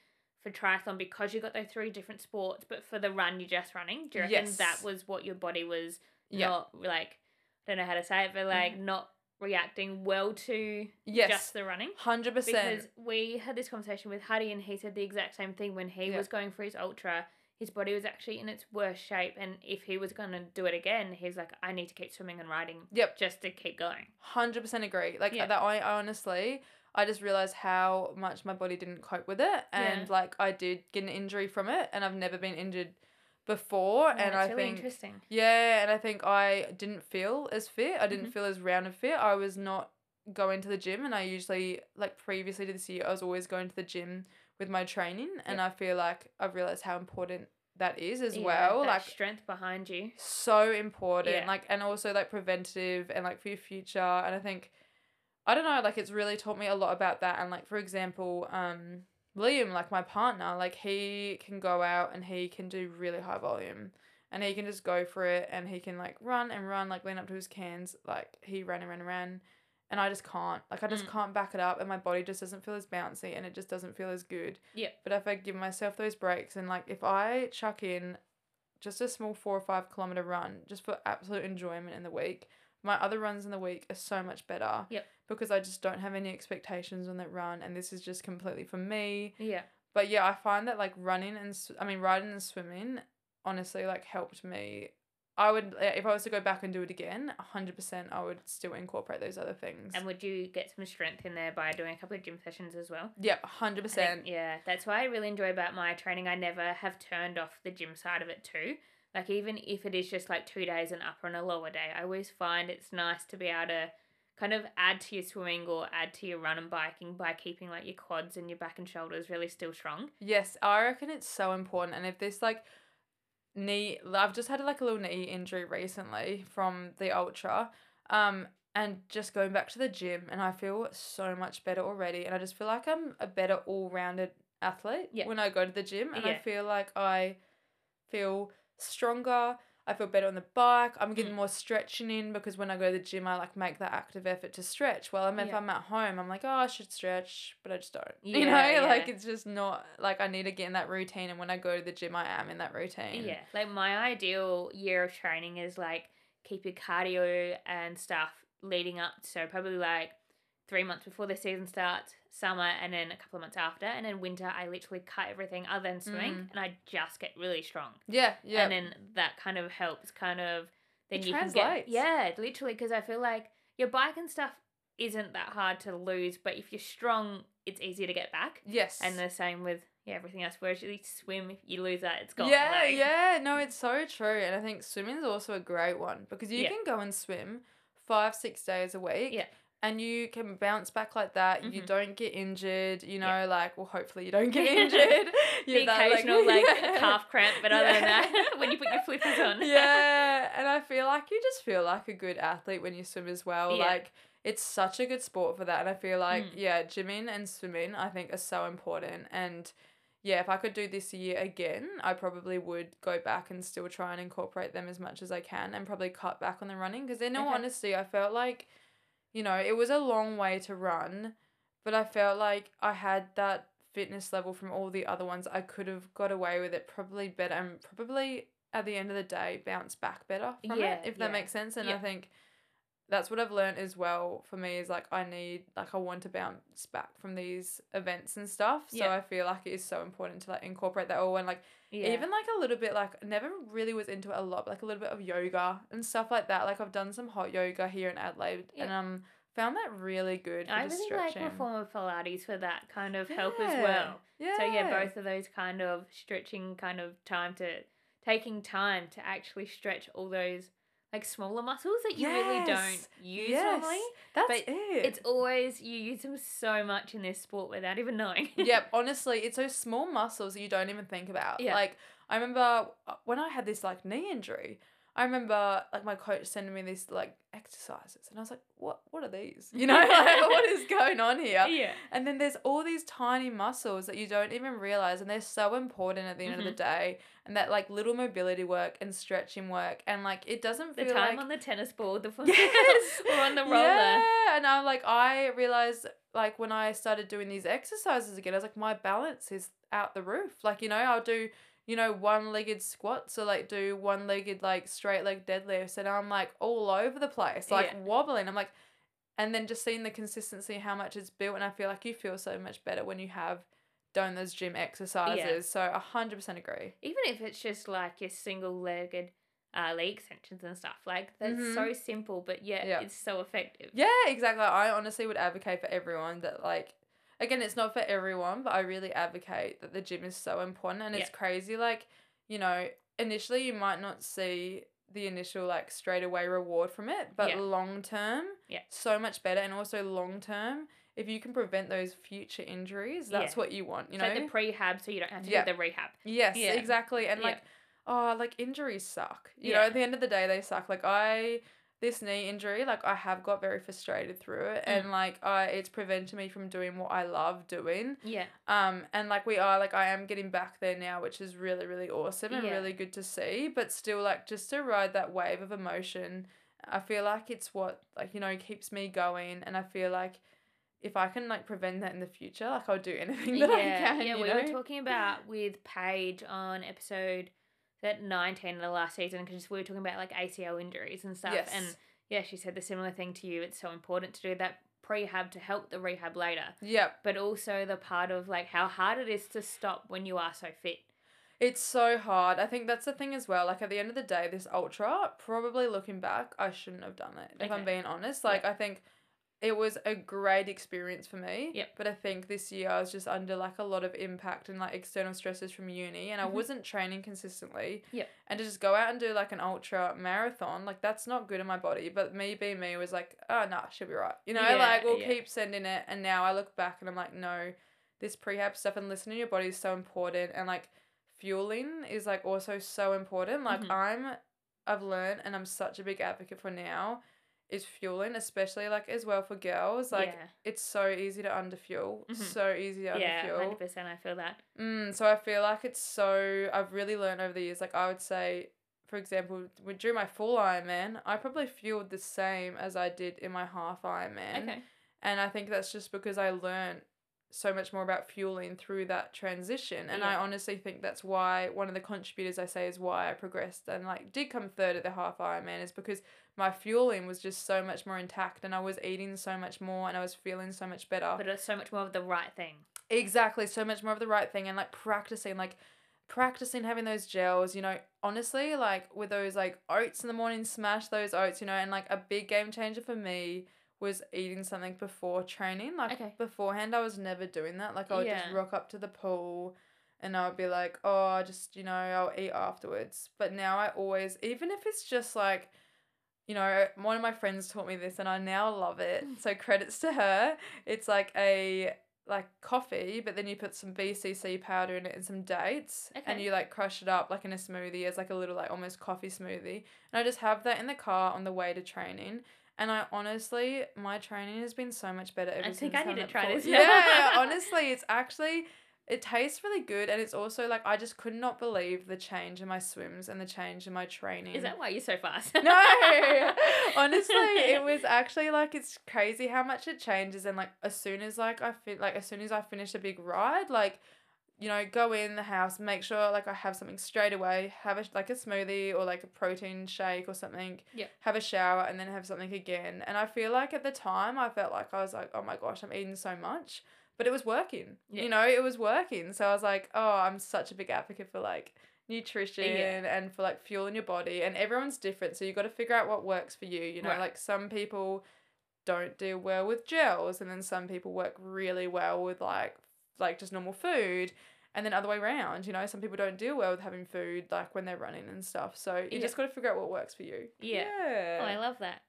for triathlon because you got those three different sports, but for the run you're just running? Do you reckon Yes. that was what your body was Yeah. not like, I don't know how to say it, but like mm-hmm. not reacting well to Yes. just the running? 100%. Because we had this conversation with Huddy and he said the exact same thing when he Yeah. was going for his ultra. His body was actually in its worst shape, and if he was going to do it again, he's like, I need to keep swimming and riding Yep. just to keep going. Hundred percent agree. Like Yeah. that, I I honestly, I just realized how much my body didn't cope with it, and Yeah. like I did get an injury from it, and I've never been injured before, Yeah, and it's I really think interesting. yeah, and I think I didn't feel as fit. I didn't Mhm. feel as rounded fit. I was not going to the gym, and I usually like previously to this year, I was always going to the gym with my training, and I feel like I've realized how important that is as Yeah, well. Like strength behind you. so important like and also like preventative and like for your future and i think i don't know like it's really taught me a lot about that and like for example um liam like my partner like he can go out and he can do really high volume and he can just go for it and he can like run and run like lean up to his cans like he ran and ran and ran and i just can't like i just Mm. can't back it up and my body just doesn't feel as bouncy and it just doesn't feel as good Yeah. but if i give myself those breaks and like if i chuck in just a small four or five kilometer run just for absolute enjoyment in the week. My other runs in the week are so much better. Yep. Because I just don't have any expectations on that run and this is just completely for me. Yeah. But yeah, I find that like running and sw- I mean riding and swimming honestly like helped me. I would uh, if I was to go back and do it again, 100% I would still incorporate those other things. And would you get some strength in there by doing a couple of gym sessions as well? Yep, I 100%. yeah, that's why I really enjoy about my training. I never have turned off the gym side of it too. Like even if it is just like two days an upper and a lower day, I always find it's nice to be able to kind of add to your swimming or add to your run and biking by keeping like your quads and your back and shoulders really still strong. Yes, I reckon it's so important. And if this like knee, I've just had like a little knee injury recently from the ultra, um, and just going back to the gym, and I feel so much better already. And I just feel like I'm a better all rounded athlete Yeah. when I go to the gym, and I feel like I feel stronger. I feel better on the bike. I'm getting Mm. more stretching in because when I go to the gym, I like make that active effort to stretch. Well, I mean, if I'm at home, I'm like, oh, I should stretch, but I just don't. you know, yeah. like it's just not like I need to get in that routine. And when I go to the gym, I am in that routine. Yeah, like my ideal year of training is like keep your cardio and stuff leading up. So probably like three months before the season starts, summer, and then a couple of months after, and then winter. I literally cut everything other than swimming, Mm. and I just get really strong. Yeah. Yeah. And then that kind of helps, kind of. Then It you translates. can get yeah, literally, because I feel like your bike and stuff isn't that hard to lose, but if you're strong, it's easier to get back. yes. And the same with yeah everything else. Whereas you swim, if you lose that, it's gone. yeah, like- yeah. No, it's so true. And I think swimming is also a great one because you Yeah. can go and swim five, six days a week. Yeah. And you can bounce back like that. You Mhm. don't get injured. You know, Yeah. like well, hopefully you don't get injured. the that, occasional like, yeah. calf cramp, but other than Yeah. that, when you put your flippers on. yeah, and I feel like you just feel like a good athlete when you swim as well. Like it's such a good sport for that, and I feel like Mm. yeah, gymming and swimming I think are so important. And yeah, if I could do this year again, I probably would go back and still try and incorporate them as much as I can, and probably cut back on the running because in all Okay. honesty, I felt like you know it was a long way to run, but I felt like I had that fitness level from all the other ones. I could have got away with it probably better and probably at the end of the day bounce back better from Yeah, it if that makes sense and i think that's what i've learned as well for me is like i need like i want to bounce back from these events and stuff so Yeah. i feel like it is so important to like incorporate that all and like Yeah. even like a little bit like never really was into it a lot but, like a little bit of yoga and stuff like that like i've done some hot yoga here in adelaide and Yeah. um found that really good for I really like reformer Pilates for that kind of help as well. yeah So yeah, both of those kind of stretching kind of time to taking time to actually stretch all those like smaller muscles that you really don't use yes normally. that's but it It's always you use them so much in this sport without even knowing. yep, honestly, it's those small muscles that you don't even think about. Yeah. Like I remember uh, when I had this like knee injury, I remember like my coach sending me these like exercises, and I was like, "What? What are these? You know, like, what is going on here?" Yeah. And then there's all these tiny muscles that you don't even realize, and they're so important at the end of Mm-hmm. the day. And that like little mobility work and stretching work, and like it doesn't feel like The time like on the tennis ball, the Yes. or on the roller. yeah, and I'm like I realized like when I started doing these exercises again, I was like my balance is out the roof. Like you know, I'll do you know one-legged squats or like do one-legged like straight leg deadlifts, and I'm like all over the place, like Yeah. wobbling. I'm like, and then just seeing the consistency, how much it's built, and I feel like you feel so much better when you have done those gym exercises. So a hundred percent agree. Even if it's just like your single legged uh, leg extensions and stuff. Like that's so simple, but yet Mm-hmm. Yeah. it's so effective. Yeah, exactly. I honestly would advocate for everyone that like again, it's not for everyone, but I really advocate that the gym is so important and it's crazy like, you know, initially you might not see the initial like straight away reward from it, but Yeah. long term, Yeah. so much better and also long term if you can prevent those future injuries, that's Yeah. what you want, you It's know? the prehab, so you don't have to Yeah. do the rehab. Yes, Yeah. exactly. And Yeah. like, oh, like injuries suck. You know, at the end of the day, they suck. Like I, this knee injury, like I have got very frustrated through it, Mm. and like I, it's prevented me from doing what I love doing. Yeah. Um, and like we are, like I am getting back there now, which is really, really awesome and Yeah. really good to see. But still, like just to ride that wave of emotion, I feel like it's what like you know keeps me going, and I feel like. If I can like prevent that in the future, like I'll do anything that I can. yeah. we know? were talking about with Paige on episode that nineteen in the last season because we were talking about like ACL injuries and stuff, Yes. and yeah, she said the similar thing to you. It's so important to do that prehab to help the rehab later, Yep. but also the part of like how hard it is to stop when you are so fit. It's so hard. I think that's the thing as well. Like at the end of the day, this ultra, probably looking back, I shouldn't have done it. If I'm being honest, like I think it was a great experience for me. Yep. But I think this year I was just under like a lot of impact and like external stresses from uni, and I Mhm. wasn't training consistently. Yep. And to just go out and do like an ultra marathon, like that's not good in my body. But me being me was like, oh nah, she'll be right. You know, Yeah, like we'll yeah. keep sending it. And now I look back and I'm like, no, this prehab stuff and listening to your body is so important. And like fueling is like also so important. Like Mhm. I'm I've learned and I'm such a big advocate for now is fueling, especially like as well for girls. Like yeah, it's so easy to underfuel. Mhm. So easy to yeah, underfuel. hundred percent. I feel that. Mm, so I feel like it's so I've really learned over the years. Like I would say, for example, when during my full Ironman, I probably fueled the same as I did in my half Ironman. Okay. And I think that's just because I learned so much more about fueling through that transition. And I honestly think that's why one of the contributors I say is why I progressed and like did come third at the half Ironman is because my fueling was just so much more intact and I was eating so much more and I was feeling so much better. But it's so much more of the right thing. Exactly, so much more of the right thing and like practicing like practicing having those gels, you know, honestly, like with those like oats in the morning, smash those oats, you know, and like a big game changer for me was eating something before training. Like Okay. beforehand I was never doing that. Like I would just rock up to the pool and I would be like, Oh, I just, you know, I'll eat afterwards. But now I always even if it's just like you know, one of my friends taught me this and I now love it. So credits to her. It's like a like coffee, but then you put some BCC powder in it and some dates, and you like crush it up like in a smoothie as like a little like almost coffee smoothie. And I just have that in the car on the way to training. And I honestly, my training has been so much better ever I think since I need to try this. Yeah, honestly, it's actually it tastes really good, and it's also like I just could not believe the change in my swims and the change in my training. Is that why you're so fast? No, honestly, it was actually like it's crazy how much it changes, and like as soon as like I fit, like as soon as I finish a big ride, like you know, go in the house, make sure like I have something straight away, have a like a smoothie or like a protein shake or something. Yeah. Have a shower and then have something again, and I feel like at the time I felt like I was like, oh my gosh, I'm eating so much, but it was working. Yeah. You know, it was working. So I was like, oh, I'm such a big advocate for like nutrition Yeah. and for like fuel in your body and everyone's different so you got to figure out what works for you you know Right. like some people don't deal well with gels and then some people work really well with like like just normal food and then other way around you know some people don't deal well with having food like when they're running and stuff so you Yeah. just got to figure out what works for you Yeah. yeah Oh, I love that.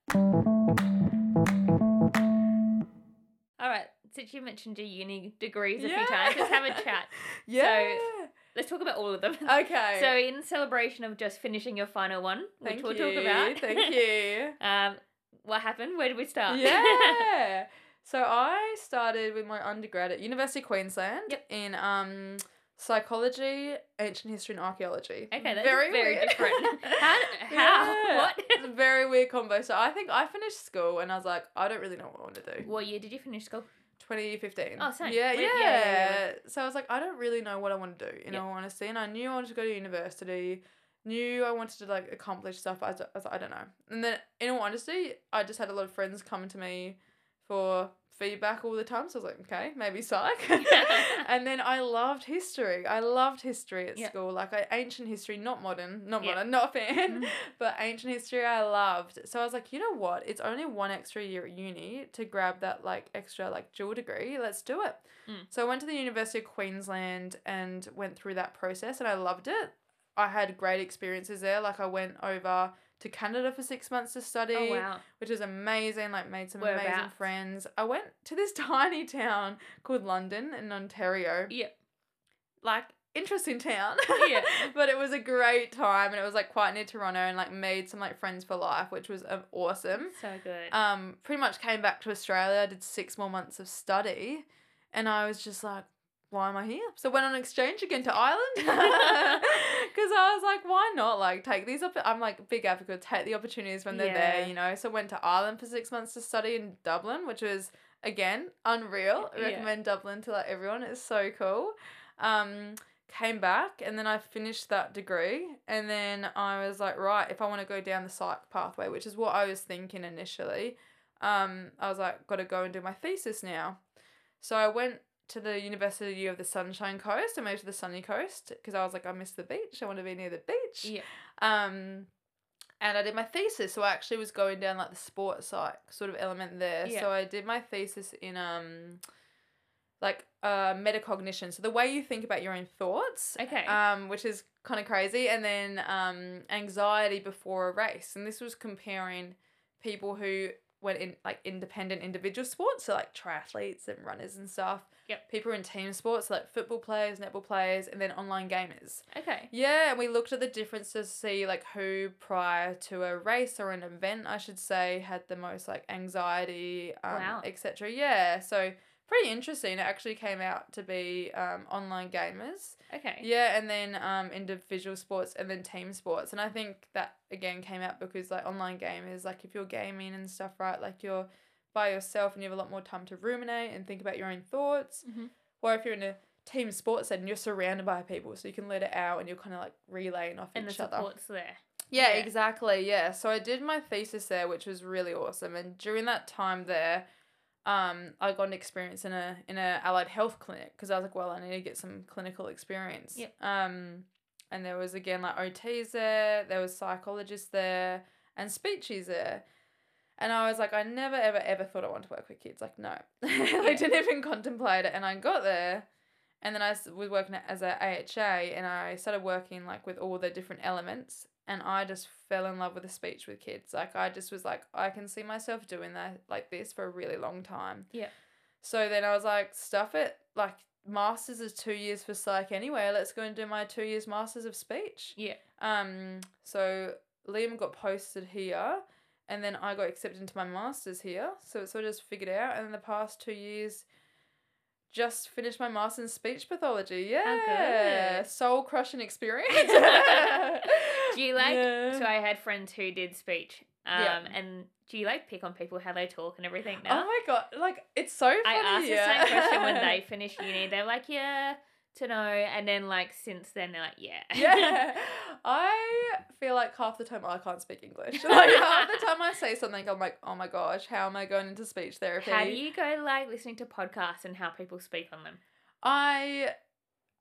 All right. Since you mentioned your uni degrees a few times, let's have a chat. yeah So, let's talk about all of them. Okay. So, in celebration of just finishing your final one, which Thank we'll you. talk about. Thank you. um, what happened? Where did we start? yeah. So I started with my undergrad at University of Queensland Yep. in um psychology, ancient history, and archaeology. Okay, that's very very weird. different. How- how? What? It's a very weird combo. So I think I finished school and I was like, I don't really know what I want to do. what year did you finish school? 2015. Oh, same. Yeah, yeah. yeah, yeah, yeah. So I was like, I don't really know what I want to do, in all honesty. And I knew I wanted to go to university, knew I wanted to like accomplish stuff. I was, I was like, I don't know. And then, in all honesty, I just had a lot of friends coming to me for feedback all the time. So I was like, okay, maybe psych. and then I loved history. I loved history at Yeah. school. Like I, ancient history, not modern, not Yeah. modern, not a fan Mhm. but ancient history I loved. So I was like, you know what? It's only one extra year at uni to grab that like extra like dual degree. Let's do it. Mm. So I went to the University of Queensland and went through that process and I loved it. I had great experiences there. Like I went over to Canada for six months to study, Oh wow. which was amazing. Like made some amazing Whereabouts? friends. I went to this tiny town called London in Ontario. Yeah. Like interesting town. Yeah. but it was a great time and it was like quite near Toronto and like made some like friends for life, which was um, awesome. So good. Um, pretty much came back to Australia, did six more months of study, and I was just like, why am I here? So went on exchange again to Ireland because I was like, why not? Like take these up. I'm like big advocate. Take the opportunities when they're Yeah. there, you know. So went to Ireland for six months to study in Dublin, which was again unreal. I Yeah. recommend Dublin to like everyone. It's so cool. Um, came back and then I finished that degree and then I was like, right, if I want to go down the psych pathway, which is what I was thinking initially, um, I was like, got to go and do my thesis now. So I went to the University of the Sunshine Coast. I moved to the sunny coast because I was like, I miss the beach. I want to be near the beach. yeah. Um, and I did my thesis. So I actually was going down like the sports psych sort of element there. Yeah. So I did my thesis in um, like uh, metacognition. So the way you think about your own thoughts. Okay. Um, which is kind of crazy. And then um, anxiety before a race. And this was comparing people who went in like independent individual sports, so like triathletes and runners and stuff. Yep. People in team sports, like football players, netball players, and then online gamers. okay. Yeah, and we looked at the differences to see like who prior to a race or an event, I should say, had the most like anxiety, um, Wow. etc. Yeah, so pretty interesting. It actually came out to be um, online gamers. Okay. Yeah, and then um, individual sports and then team sports. And I think that again came out because like online gamers, like if you're gaming and stuff, right, like you're by yourself and you have a lot more time to ruminate and think about your own thoughts. Mhm. Or if you're in a team sports setting, you're surrounded by people, so you can let it out and you're kind of like relaying off And the each other. support's there. Yeah, Yeah. exactly. Yeah. So I did my thesis there, which was really awesome. And during that time there, um, I got an experience in a in a allied health clinic because I was like, well, I need to get some clinical experience. Yep. Um, and there was again like OTs there, there was psychologists there, and speeches there. And I was like, I never, ever, ever thought I wanted to work with kids. Like, no, I didn't even contemplate it. And I got there, and then I was working as a AHA, and I started working like with all the different elements. And I just fell in love with the speech with kids. Like, I just was like, I can see myself doing that like this for a really long time. Yeah. So then I was like, stuff it. Like, masters is two years for psych anyway. Let's go and do my two years masters of speech. Yeah. Um, so Liam got posted here, and then I got accepted into my masters here. So it's sort of just figured out. And in the past two years, just finished my master's in speech pathology. Yeah, good. soul crushing experience. Do you like? Yeah. So I had friends who did speech. Um, Yeah. and do you like pick on people how they talk and everything Oh my god! Like it's so funny. I asked the same question when they finished uni. They're like, yeah, to know, and then like since then they're like, yeah, yeah. I feel like half the time I can't speak English. Like half the time I say something, I'm like, oh my gosh, how am I going into speech therapy? How do you go like listening to podcasts and how people speak on them? I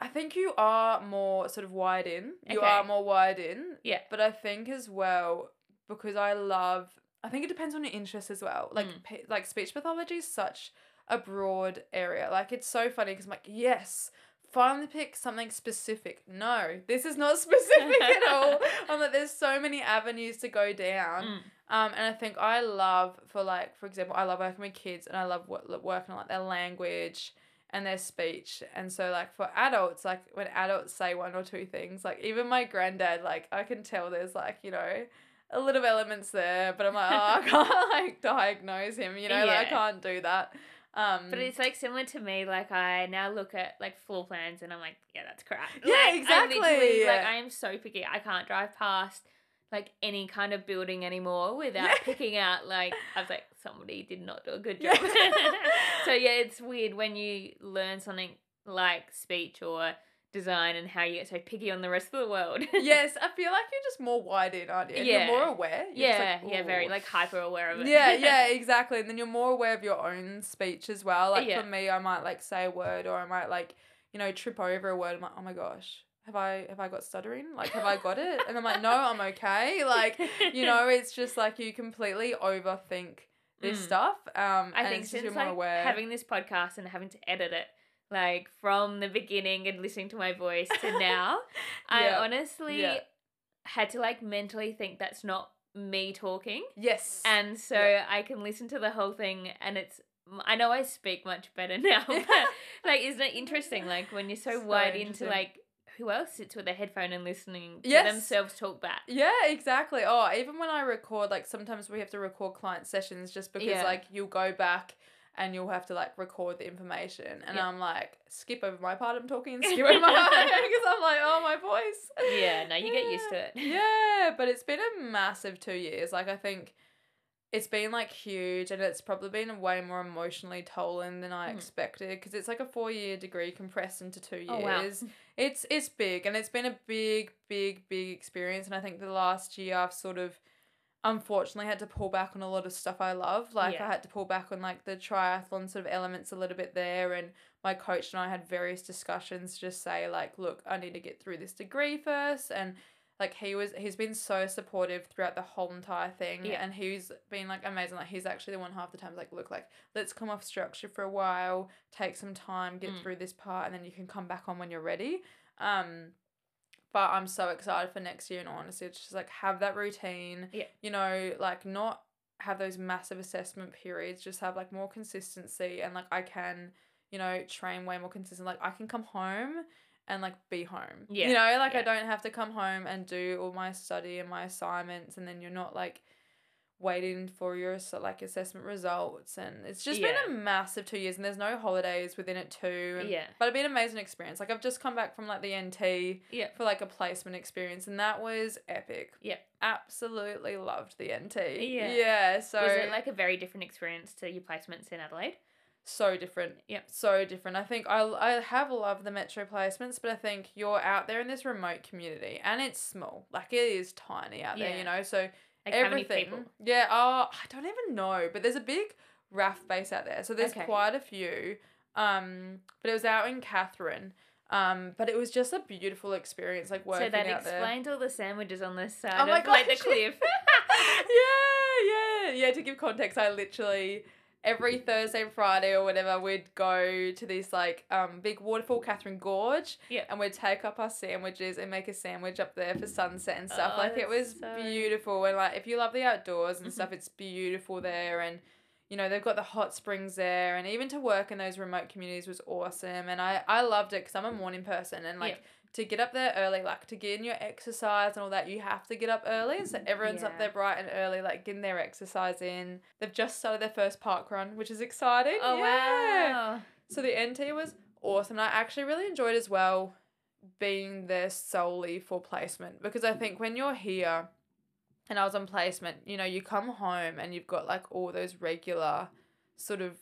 I think you are more sort of wired in. You Okay. are more wired in. Yeah. But I think as well because I love. I think it depends on your interest as well. Like Mm. pe- like speech pathology is such a broad area. Like it's so funny because I'm like yes. Finally pick something specific. No, this is not specific at all. I'm like, there's so many avenues to go down. Mm. Um, and I think I love for like, for example, I love working with kids and I love wo- lo- working on like their language and their speech. And so like for adults, like when adults say one or two things, like even my granddad, like I can tell there's like, you know, a little elements there, but I'm like, oh, I can't like diagnose him, you know, like I can't do that. Um But it's like similar to me. Like I now look at like floor plans and I'm like, yeah, that's crap. Yeah, Like, I exactly. literally, like I am so picky. I can't drive past like any kind of building anymore without Yeah. picking out like I was like somebody did not do a good Yeah. job. so yeah, it's weird when you learn something like speech or design and how you get so picky on the rest of the world. yes, I feel like you're just more wide in, aren't you? And Yeah. You're more aware. You're yeah, like, yeah, very like hyper aware of it. yeah, yeah, exactly. And then you're more aware of your own speech as well. Like Yeah. for me, I might like say a word or I might like, you know, trip over a word. I'm like, oh my gosh, have I have I got stuttering? Like, have I got it? And I'm like, no, I'm okay. Like, you know, it's just like you completely overthink this Mm. stuff. Um, I think since you're more like aware. having this podcast and having to edit it, like from the beginning and listening to my voice to now, I honestly Yeah. had to like mentally think that's not me talking, yes. and so Yeah. I can listen to the whole thing, and it's. I know I speak much better now, but like, isn't it interesting? Like when you're so, So wide into like who else sits with a headphone and listening to Yes. themselves talk back? Yeah, exactly. Oh, even when I record, like sometimes we have to record client sessions just because Yeah. like you'll go back and you'll have to like record the information, and Yeah. I'm like skip over my part I'm talking and skip over my part because I'm like oh my voice. Yeah, no, you get used to it. Yeah, but it's been a massive two years. Like I think it's been like huge, and it's probably been a way more emotionally tolling than I Mm. expected because it's like a four year degree compressed into two years Oh, wow. it's it's big and it's been a big big big experience and i think the last year i've sort of unfortunately had to pull back on a lot of stuff i love like Yeah. i had to pull back on like the triathlon sort of elements a little bit there and my coach and i had various discussions to just say like look i need to get through this degree first and like he was he's been so supportive throughout the whole entire thing Yeah. and he's been like amazing like he's actually the one half the time like look like let's come off structure for a while take some time get Mm. through this part and then you can come back on when you're ready um but i'm so excited for next year and honestly it's just like have that routine Yeah. you know like not have those massive assessment periods just have like more consistency and like i can you know train way more consistent like i can come home and like be home Yeah, you know like i don't have to come home and do all my study and my assignments and then you're not like waiting for your so like assessment results and it's just been a massive two years and there's no holidays within it too and, Yeah. but it's been an amazing experience like i've just come back from like the nt Yeah. for like a placement experience and that was epic Yeah. absolutely loved the nt Yeah. yeah so Was it like a very different experience to your placements in Adelaide? So different Yep. so different i think I, I have loved the metro placements but i think you're out there in this remote community and it's small like it is tiny out there Yeah. you know so Like everything. people? Yeah, oh, I don't even know, but there's a big RAAF base out there, so there's Okay. quite a few. Um, but it was out in Katherine. Um, but it was just a beautiful experience, like working so that out there. explains all the sandwiches on this side Oh my of like the cliff. yeah, yeah, yeah. To give context, I literally every Thursday and Friday or whatever, we'd go to this like um big waterfall, Katherine Gorge, Yep. and we'd take up our sandwiches and make a sandwich up there for sunset and stuff. Oh, like it was so- beautiful, and like if you love the outdoors and Mhm. stuff, it's beautiful there, and you know they've got the hot springs there, and even to work in those remote communities was awesome, and I I loved it because I'm a morning person, and like Yep. To get up there early, like to get in your exercise and all that, you have to get up early. So everyone's up there bright and early, like getting their exercise in. They've just started their first park run, which is exciting. Oh Yeah. wow. So the NT was awesome. And I actually really enjoyed as well being there solely for placement because I think when you're here and I was on placement, you know, you come home and you've got like all those regular sort of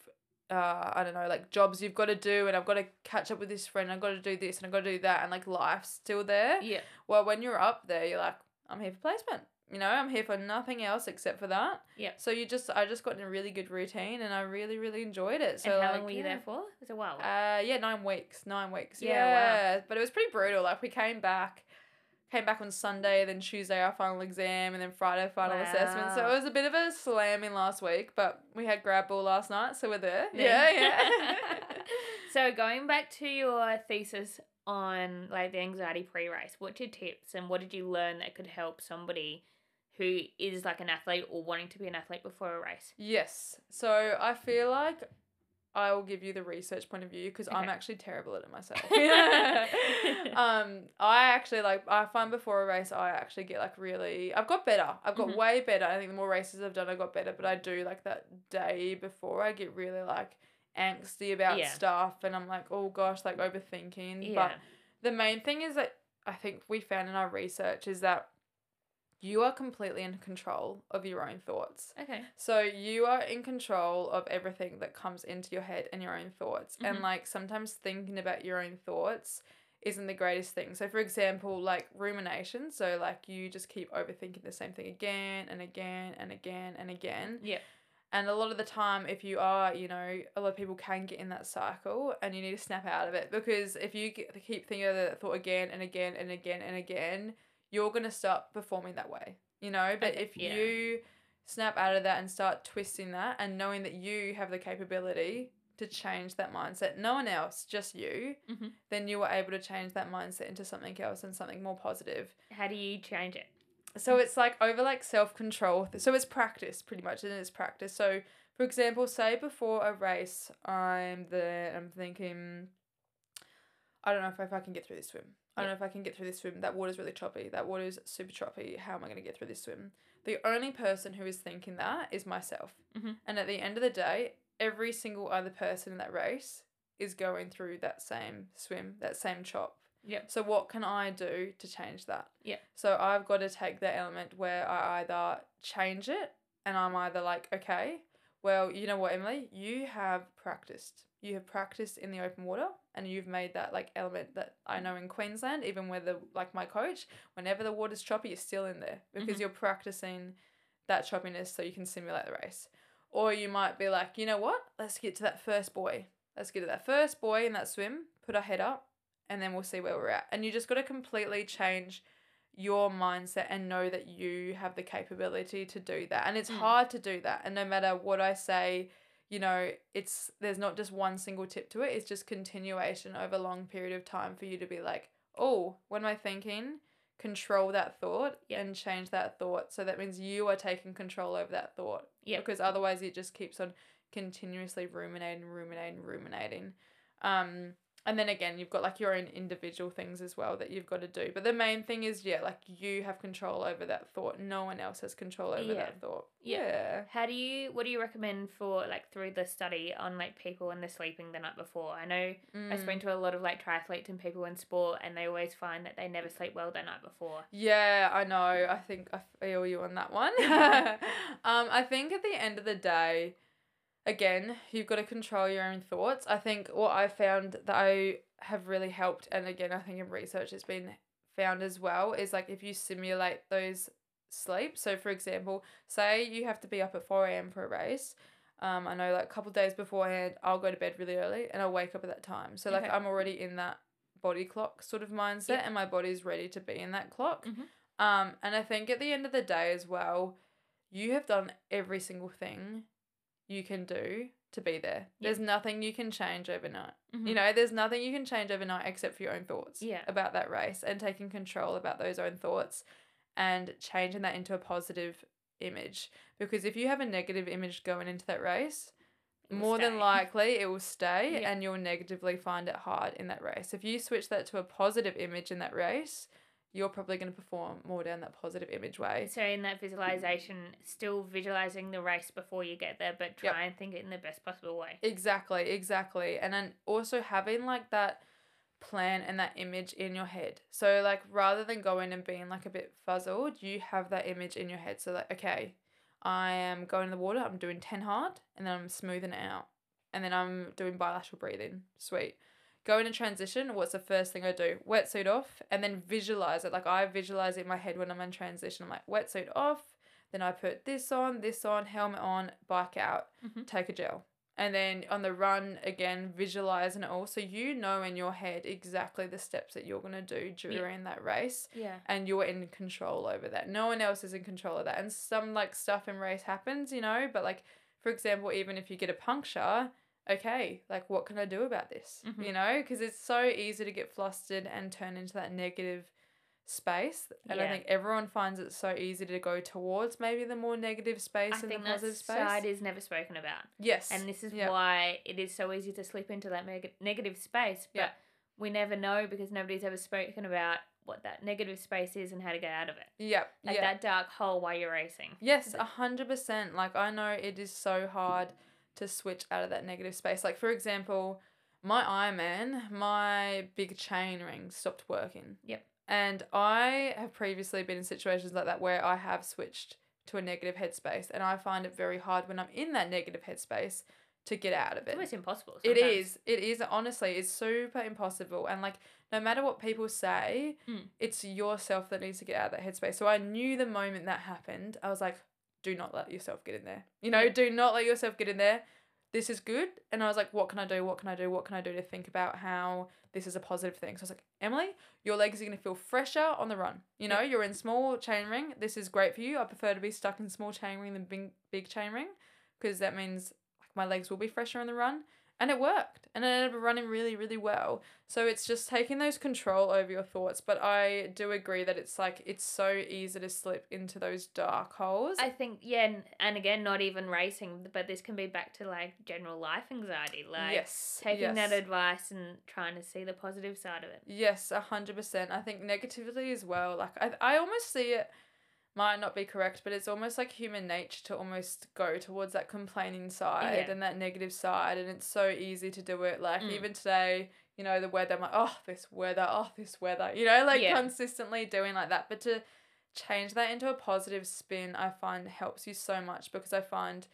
uh, I don't know, like jobs you've got to do, and I've got to catch up with this friend, I've got to do this, and I've got to do that, and like life's still there. Yeah. Well, when you're up there, you're like, I'm here for placement. You know, I'm here for nothing else except for that. Yeah. So you just, I just got in a really good routine, and I really, really enjoyed it. So and how like, long were you yeah. there for? It was a while. Uh, yeah, nine weeks. Nine weeks. Yeah, Yeah, wow. But it was pretty brutal. Like we came back, came back on Sunday, then Tuesday our final exam, and then Friday final assessment. So it was a bit of a slamming last week, but we had grab ball last night, so we're there. Yeah. Yeah, yeah. so going back to your thesis on like the anxiety pre-race, what's your tips and what did you learn that could help somebody who is like an athlete or wanting to be an athlete before a race? Yes. So I feel like I will give you the research point of view because I'm actually terrible at it myself. um, I actually like I find before a race I actually get like really I've got better. I've got Mhm. way better. I think the more races I've done I got better, but I do like that day before I get really like angsty about Yeah. stuff and I'm like, oh gosh, like overthinking. Yeah. But the main thing is that I think we found in our research is that you are completely in control of your own thoughts. okay. So you are in control of everything that comes into your head and your own thoughts. Mhm. And like sometimes thinking about your own thoughts isn't the greatest thing. So for example, like rumination, so like you just keep overthinking the same thing again and again and again and again. Yeah. And a lot of the time, if you are, you know, a lot of people can get in that cycle and you need to snap out of it because if you get, keep thinking of that thought again and again and again and again, you're going to start performing that way, you know? But Okay, if yeah. you snap out of that and start twisting that and knowing that you have the capability to change that mindset, no one else, just you, Mhm. then you are able to change that mindset into something else and something more positive. How do you change it? So it's like over like self control. So it's practice pretty much, and it's practice. So for example, say before a race, I'm there. I'm thinking, I don't know if, if I can get through this swim. I don't know if I can get through this swim. That water's really choppy. That water's super choppy. How am I going to get through this swim? The only person who is thinking that is myself. Mhm. And at the end of the day, every single other person in that race is going through that same swim, that same chop. Yep. So what can I do to change that? Yeah. So I've got to take that element where I either change it and I'm either like, okay, well, you know what, Emily, you have practiced. You have practiced in the open water and you've made that like element that I know in Queensland, even where the like my coach, whenever the water's choppy, you're still in there because Mhm. you're practicing that choppiness so you can simulate the race. Or you might be like, you know what? Let's get to that first buoy. Let's get to that first buoy in that swim, put our head up, and then we'll see where we're at. And you just got to completely change your mindset and know that you have the capability to do that. And it's Mm. hard to do that. And no matter what I say, you know, it's there's not just one single tip to it. It's just continuation over a long period of time for you to be like, oh, what am I thinking? Control that thought Yep. and change that thought. So that means you are taking control over that thought. yeah Because otherwise it just keeps on continuously ruminating, ruminating, ruminating. Um, and then again, you've got like your own individual things as well that you've got to do. But the main thing is, yeah, like you have control over that thought. No one else has control over Yeah. that thought. Yeah. Yeah. How do you? What do you recommend for like through the study on like people and the sleeping the night before? I know Mm. spoke to a lot of like triathletes and people in sport, and they always find that they never sleep well the night before. Yeah, I know. I think I feel you on that one. um, I think at the end of the day, again, you've got to control your own thoughts. I think what I found that I have really helped, and again, I think in research it's been found as well, is like if you simulate those sleep. So, for example, say you have to be up at 4 a.m. for a race. Um, I know like a couple days beforehand, I'll go to bed really early and I'll wake up at that time. So, like, Okay. I'm already in that body clock sort of mindset Yep. and my body's ready to be in that clock. Mhm. Um, and I think at the end of the day as well, you have done every single thing you can do to be there. There's nothing you can change overnight. Mhm. You know, there's nothing you can change overnight except for your own thoughts Yeah. about that race and taking control about those own thoughts and changing that into a positive image. Because if you have a negative image going into that race, more than likely it will stay Yeah. and you'll negatively find it hard in that race. If you switch that to a positive image in that race, you're probably going to perform more down that positive image way. So in that visualization, still visualizing the race before you get there, but try Yep. and think it in the best possible way. Exactly, exactly. And then also having like that plan and that image in your head. So like rather than going and being like a bit fuzzled, you have that image in your head. So like, okay, I am going in the water, I'm doing 10 hard, and then I'm smoothing it out. And then I'm doing bilateral breathing. Sweet. Go into transition. What's the first thing I do? Wetsuit off, and then visualize it. Like I visualize it in my head when I'm in transition. I'm like, wetsuit off. Then I put this on, this on, helmet on, bike out, Mhm. take a gel. And then on the run again, visualizing it all. So you know in your head exactly the steps that you're gonna do during that race Yeah. and you're in control over that. No one else is in control of that. And some like stuff in race happens, you know, but like for example, even if you get a puncture, okay, like what can I do about this? Mhm. You know, because it's so easy to get flustered and turn into that negative space. And I Yeah. think everyone finds it so easy to go towards maybe the more negative space I and think the positive space. side is never spoken about. yes. And this is Yep. why it is so easy to slip into that negative space. But Yep. we never know because nobody's ever spoken about what that negative space is and how to get out of it. Yep. Like yeah. that dark hole while you're racing. Yes, a hundred percent. Like I know it is so hard to switch out of that negative space. Like for example, my Ironman, my big chain ring stopped working. Yep. And I have previously been in situations like that where I have switched to a negative headspace, and I find it very hard when I'm in that negative headspace to get out of It's it. almost impossible. It sometimes. is. It is honestly. It's super impossible. And like, no matter what people say, Mm. it's yourself that needs to get out of that headspace. So I knew the moment that happened, I was like, do not let yourself get in there. You know, do not let yourself get in there. This is good. And I was like, what can I do? What can I do? What can I do to think about how this is a positive thing? So I was like, Emily, your legs are going to feel fresher on the run. You know, you're in small chain ring. This is great for you. I prefer to be stuck in small chain ring than big, big chain ring because that means like my legs will be fresher on the run. And it worked. And it ended up running really, really well. So it's just taking those control over your thoughts. But I do agree that it's like it's so easy to slip into those dark holes. I think yeah, and, and again, not even racing, but this can be back to like general life anxiety, like yes. taking that advice and trying to see the positive side of it. Yes, a hundred percent. I think negativity as well. Like I, I almost see it might not be correct, but it's almost like human nature to almost go towards that complaining side Yeah. and that negative side, and it's so easy to do it. Like Mm. even today, you know, the weather. I'm like, oh, this weather, oh, this weather. You know, like Yeah. consistently doing like that, but to change that into a positive spin, I find helps you so much because I find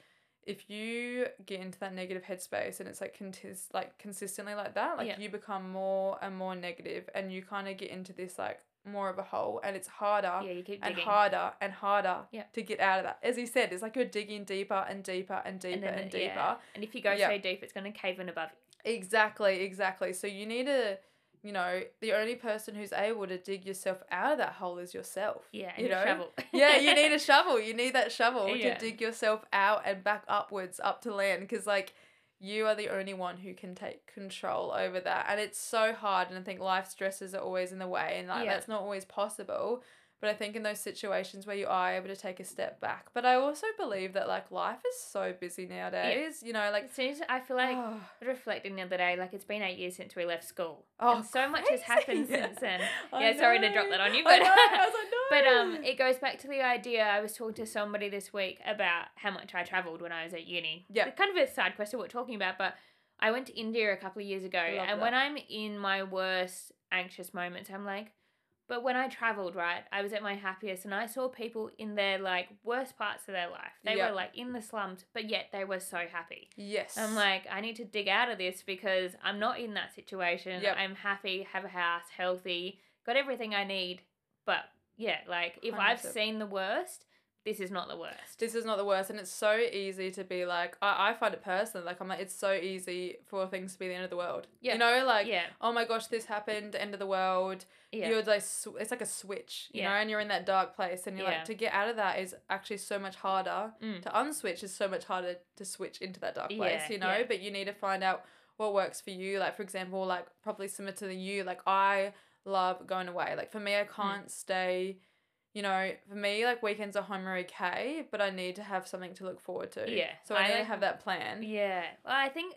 if you get into that negative headspace and it's like contis- like consistently like that, like Yeah. you become more and more negative and you kind of get into this like more of a hole and it's harder Yeah, you keep and digging. harder and harder Yeah. to get out of that. As he said, it's like you're digging deeper and deeper and deeper then and, deeper. yeah. And if you go Yeah. so deep, it's going to cave in above you. Exactly, exactly. So you need to, you know, the only person who's able to dig yourself out of that hole is yourself. Yeah, and you a know? shovel. yeah, you need a shovel. You need that shovel to dig yourself out and back upwards up to land because like you are the only one who can take control over that. And it's so hard and I think life stresses are always in the way and like Yeah. that's not always possible. But I think in those situations where you are able to take a step back. But I also believe that like life is so busy nowadays. You know, like As I feel like oh, reflecting the other day, like it's been eight years since we left school, Oh, and so much has happened crazy. since then. I yeah, sorry to drop that on you, but know, like, but um, it goes back to the idea. I was talking to somebody this week about how much I travelled when I was at uni. Yeah. Kind of a side quest of what we're talking about, but I went to India a couple of years ago, Love and that. when I'm in my worst anxious moments, I'm like. But when I travelled, right, I was at my happiest and I saw people in their like worst parts of their life. They Yep. were like in the slums, but yet they were so happy. yes. I'm like, I need to dig out of this because I'm not in that situation. Yep. I'm happy, have a house, healthy, got everything I need. But yeah, like if i have seen the worst, this is not the worst. this is not the worst and it's so easy to be like I, I find it personally like i'm like it's so easy for things to be the end of the world Yeah. you know like yeah, oh my gosh this happened end of the world yeah, you're like sw- it's like a switch you Yeah. know and you're in that dark place and you're Yeah. like to get out of that is actually so much harder Mm. to unswitch is so much harder to switch into that dark place Yeah, you know but you need to find out what works for you like for example like probably similar to the you like i love going away like for me i Mm. can't stay you know, for me, like weekends are home are okay, but I need to have something to look forward to. Yeah, So I, I need to have that plan. yeah. Well, I think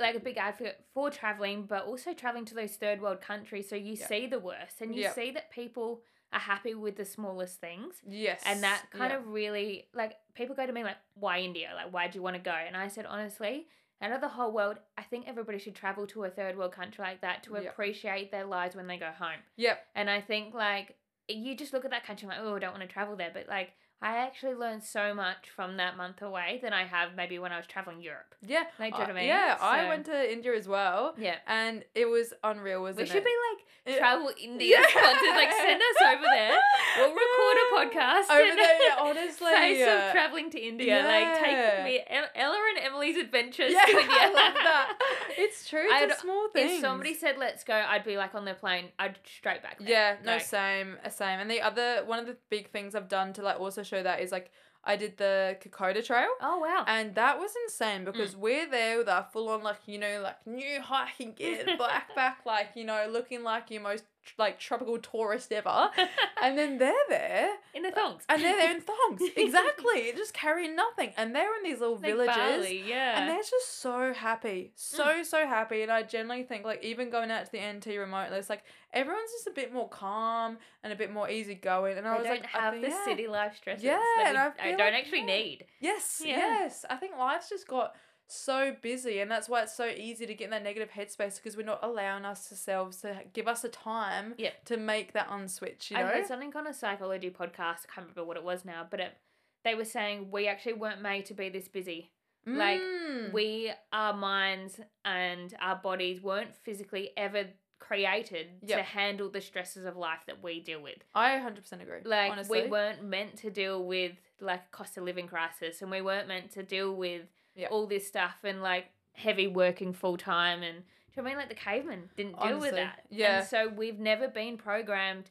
like a big advocate for traveling, but also traveling to those third world countries, so you Yeah. see the worst and you Yeah. see that people are happy with the smallest things. Yes. And that kind yeah. of really like people go to me like, why India? Like, why do you want to go? And I said, honestly, out of the whole world, I think everybody should travel to a third world country like that to Yep. appreciate their lives when they go home. Yep. And I think like you just look at that country and like, oh, I don't want to travel there. But like I actually learned so much from that month away than I have maybe when I was traveling Europe. Yeah. Like, do you know what I mean? Yeah, I went to India as well, Yeah. and it was unreal, wasn't We it? We should be like It- travel India sponsors. Like send us over there. We'll record a podcast. Over there, yeah, honestly. Face of uh, traveling to India. Like Yeah. take me Ella and Emily's adventures Yeah, to India. I love that. It's true. I'd- It's a small thing. If somebody said let's go, I'd be like on the plane. I'd straight back. There. Yeah, no, Like, same, same. And the other one of the big things I've done to like also show that is like I did the Kokoda Trail. Oh wow. And that was insane Mm. because we're there with our full on like, you know, like new hiking gear, black back, like, you know, looking like your most like tropical tourist ever, and then they're there. In the thongs. And they're there in thongs. Exactly. just carrying nothing. And they're in these little Like villages. Bali, yeah. And they're just so happy. So, mm. so happy. And I generally think, like, even going out to the NT remote, it's like everyone's just a bit more calm and a bit more easygoing. And I was like, I have think- the yeah. city life stresses Yeah, that and we I I don't like- actually yeah. need. Yes, Yeah. yes. I think life's just got so busy, and that's why it's so easy to get in that negative headspace because we're not allowing ourselves to give us a time Yeah. to make that unswitch. You I know, heard something on a psychology podcast. I can't remember what it was now, but it, they were saying we actually weren't made to be this busy. like, Mm. We, our minds and our bodies weren't physically ever created to handle the stresses of life that we deal with. I hundred percent agree. Like honestly. we weren't meant to deal with like cost of living crisis, and we weren't meant to deal with Yep. all this stuff and like heavy working full time and. Do you know what I mean like the cavemen didn't deal with Honestly, that? yeah. And so we've never been programmed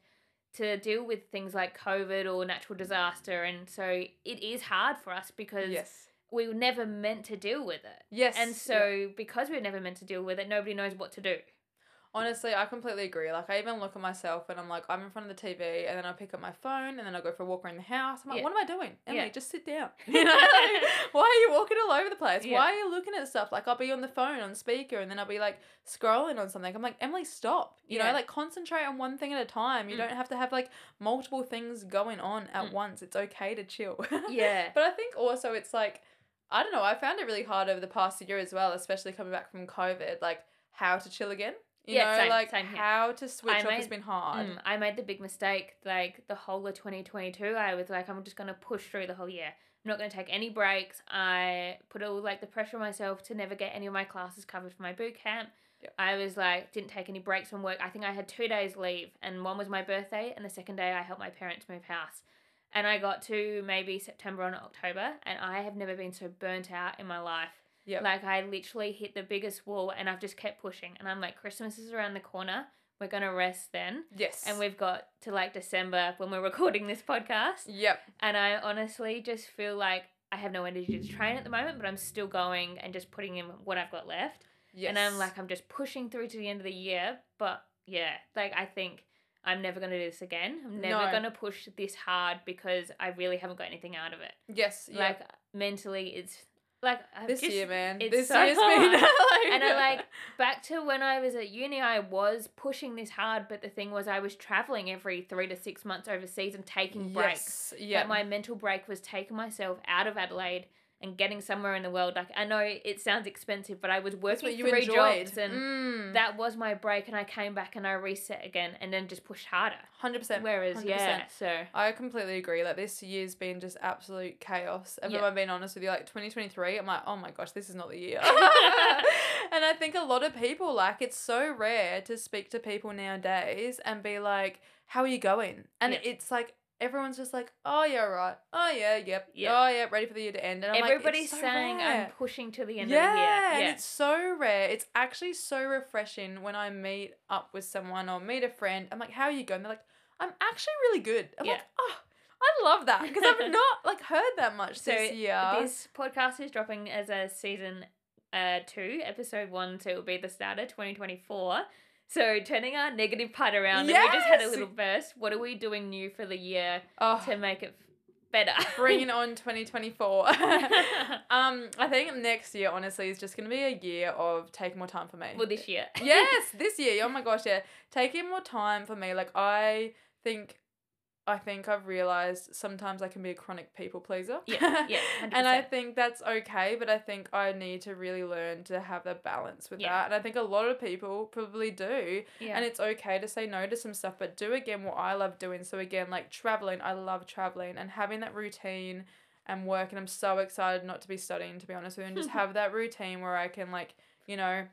to deal with things like COVID or natural disaster, and so it is hard for us because yes, we were never meant to deal with it. yes, And yeah. so because we were never meant to deal with it, nobody knows what to do. Honestly, I completely agree. Like, I even look at myself and I'm like, I'm in front of the TV, and then I pick up my phone, and then I go for a walk around the house. I'm like, Yeah. what am I doing? Emily, Yeah. just sit down. You know, like, why are you walking all over the place? Yeah. Why are you looking at stuff? Like, I'll be on the phone on speaker, and then I'll be like scrolling on something. I'm like, Emily, stop. You know, like concentrate on one thing at a time. You Mm. don't have to have like multiple things going on at Mm. once. It's okay to chill. Yeah. But I think also it's like, I don't know, I found it really hard over the past year as well, especially coming back from COVID, like how to chill again. You Yeah, know, same- like same here. how to switch I off has been hard. Mm, I made the big mistake, like the whole of 2022. I was like, I'm just going to push through the whole year. I'm not going to take any breaks. I put all like the pressure on myself to never get any of my classes covered for my boot camp. Yep. I was like, didn't take any breaks from work. I think I had two days leave, and one was my birthday, and the second day I helped my parents move house. And I got to maybe September and October, and I have never been so burnt out in my life. Yep. Like I literally hit the biggest wall, and I've just kept pushing. And I'm like, Christmas is around the corner. We're gonna rest then. yes. And we've got to like December when we're recording this podcast. Yep. And I honestly just feel like I have no energy to train at the moment, but I'm still going and just putting in what I've got left. Yes. And I'm like, I'm just pushing through to the end of the year. But yeah, like I think I'm never going to do this again. I'm never No. going to push this hard because I really haven't got anything out of it. yes. Yeah. Like mentally, it's like this year, man. This so year's been like, and I like back to when I was at uni, I was pushing this hard, but the thing was, I was traveling every three to six months overseas and taking breaks. Yes. Yeah. But my mental break was taking myself out of Adelaide and getting somewhere in the world. Like I know it sounds expensive, but I was working what you three enjoyed. jobs and Mm. that was my break. And I came back and I reset again, and then just pushed harder. Hundred percent. Whereas, yeah, so I completely agree. Like this year's been just absolute chaos. If Yeah. I'm being honest with you, like 2023, I'm like, oh my gosh, this is not the year. and I think a lot of people like it's so rare to speak to people nowadays and be like, how are you going? And Yeah. it's like everyone's just like, oh yeah, right. Oh yeah, yep. Yeah. Oh yeah, ready for the year to end. And I'm like, everybody's it's so saying rare. I'm pushing to the end yeah, of the year. and Yeah, it's so rare. It's actually so refreshing when I meet up with someone or meet a friend. I'm like, "How are you going?" They're like, "I'm actually really good." I'm like, Yeah. "Oh, I love that because I've not like heard that much So this year." This podcast is dropping as a season uh two, episode one, so it will be the start of 2024. So turning our negative part around, and we just had a little burst. What are we doing new for the year oh, to make it better? bringing on 2024. um, I think next year, honestly, is just gonna be a year of taking more time for me. well, this year. yes, this year. Oh my gosh, yeah. Taking more time for me. Like I think I think I've realized sometimes I can be a chronic people pleaser. Yeah, yeah, and I think that's okay, but I think I need to really learn to have the balance with Yeah. that. And I think a lot of people probably do. Yeah. And it's okay to say no to some stuff, but do again what I love doing. So again, like traveling, I love traveling and having that routine and work and I'm so excited not to be studying to be honest with you and just have that routine where I can like, you know,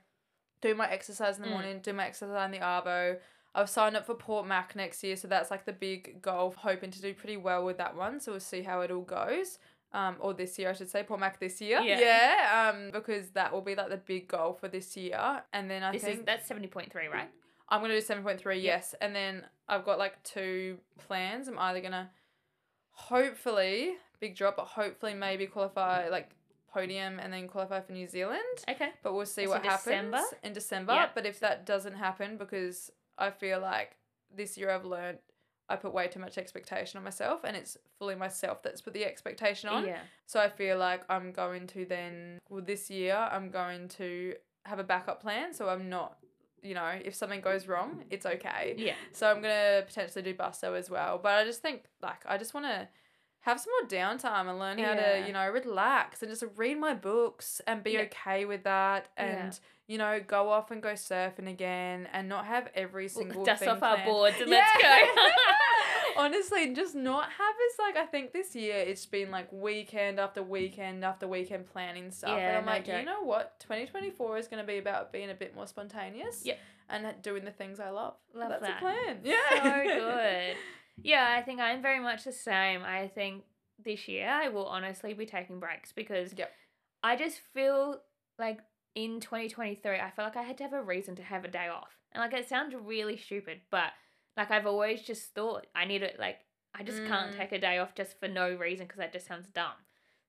do my exercise in the Mm. morning, do my exercise in the Arvo. I've signed up for Port Mac next year, so that's like the big goal. Hoping to do pretty well with that one, so we'll see how it all goes. Um, or this year, I should say, Port Mac this year. Yeah. Yeah. Um, because that will be like the big goal for this year, and then I this think is that's seventy point three, right? I'm gonna do seven point three. Yeah. Yes, and then I've got like two plans. I'm either gonna, hopefully, big drop, but hopefully maybe qualify like podium and then qualify for New Zealand. Okay. But we'll see That's what in happens December? in December. Yeah. But if that doesn't happen, because I feel like this year I've learned I put way too much expectation on myself, and it's fully myself that's put the expectation on. Yeah. So I feel like I'm going to then, well, this year I'm going to have a backup plan. So I'm not, you know, if something goes wrong, it's okay. Yeah. So I'm gonna potentially do Busso as well. But I just think like I just want to have some more downtime and learn how Yeah. to, you know, relax and just read my books and be Yeah. okay with that Yeah. You know go off and go surfing again and not have every single Dust thing off our boards and Yeah. let's go. Honestly, just not have as like I think this year it's been like weekend after weekend after weekend planning stuff, Yeah, and I'm no like, you know what, 2024 is going to be about being a bit more spontaneous, Yep. and doing the things I love. Love That's that. a plan. Yeah, so good. Yeah, I think I'm very much the same. I think this year I will honestly be taking breaks because Yep. I just feel like in 2023, I felt like I had to have a reason to have a day off. And like it sounds really stupid, but like I've always just thought I need it, like, I just can't Mm. take a day off just for no reason because that just sounds dumb.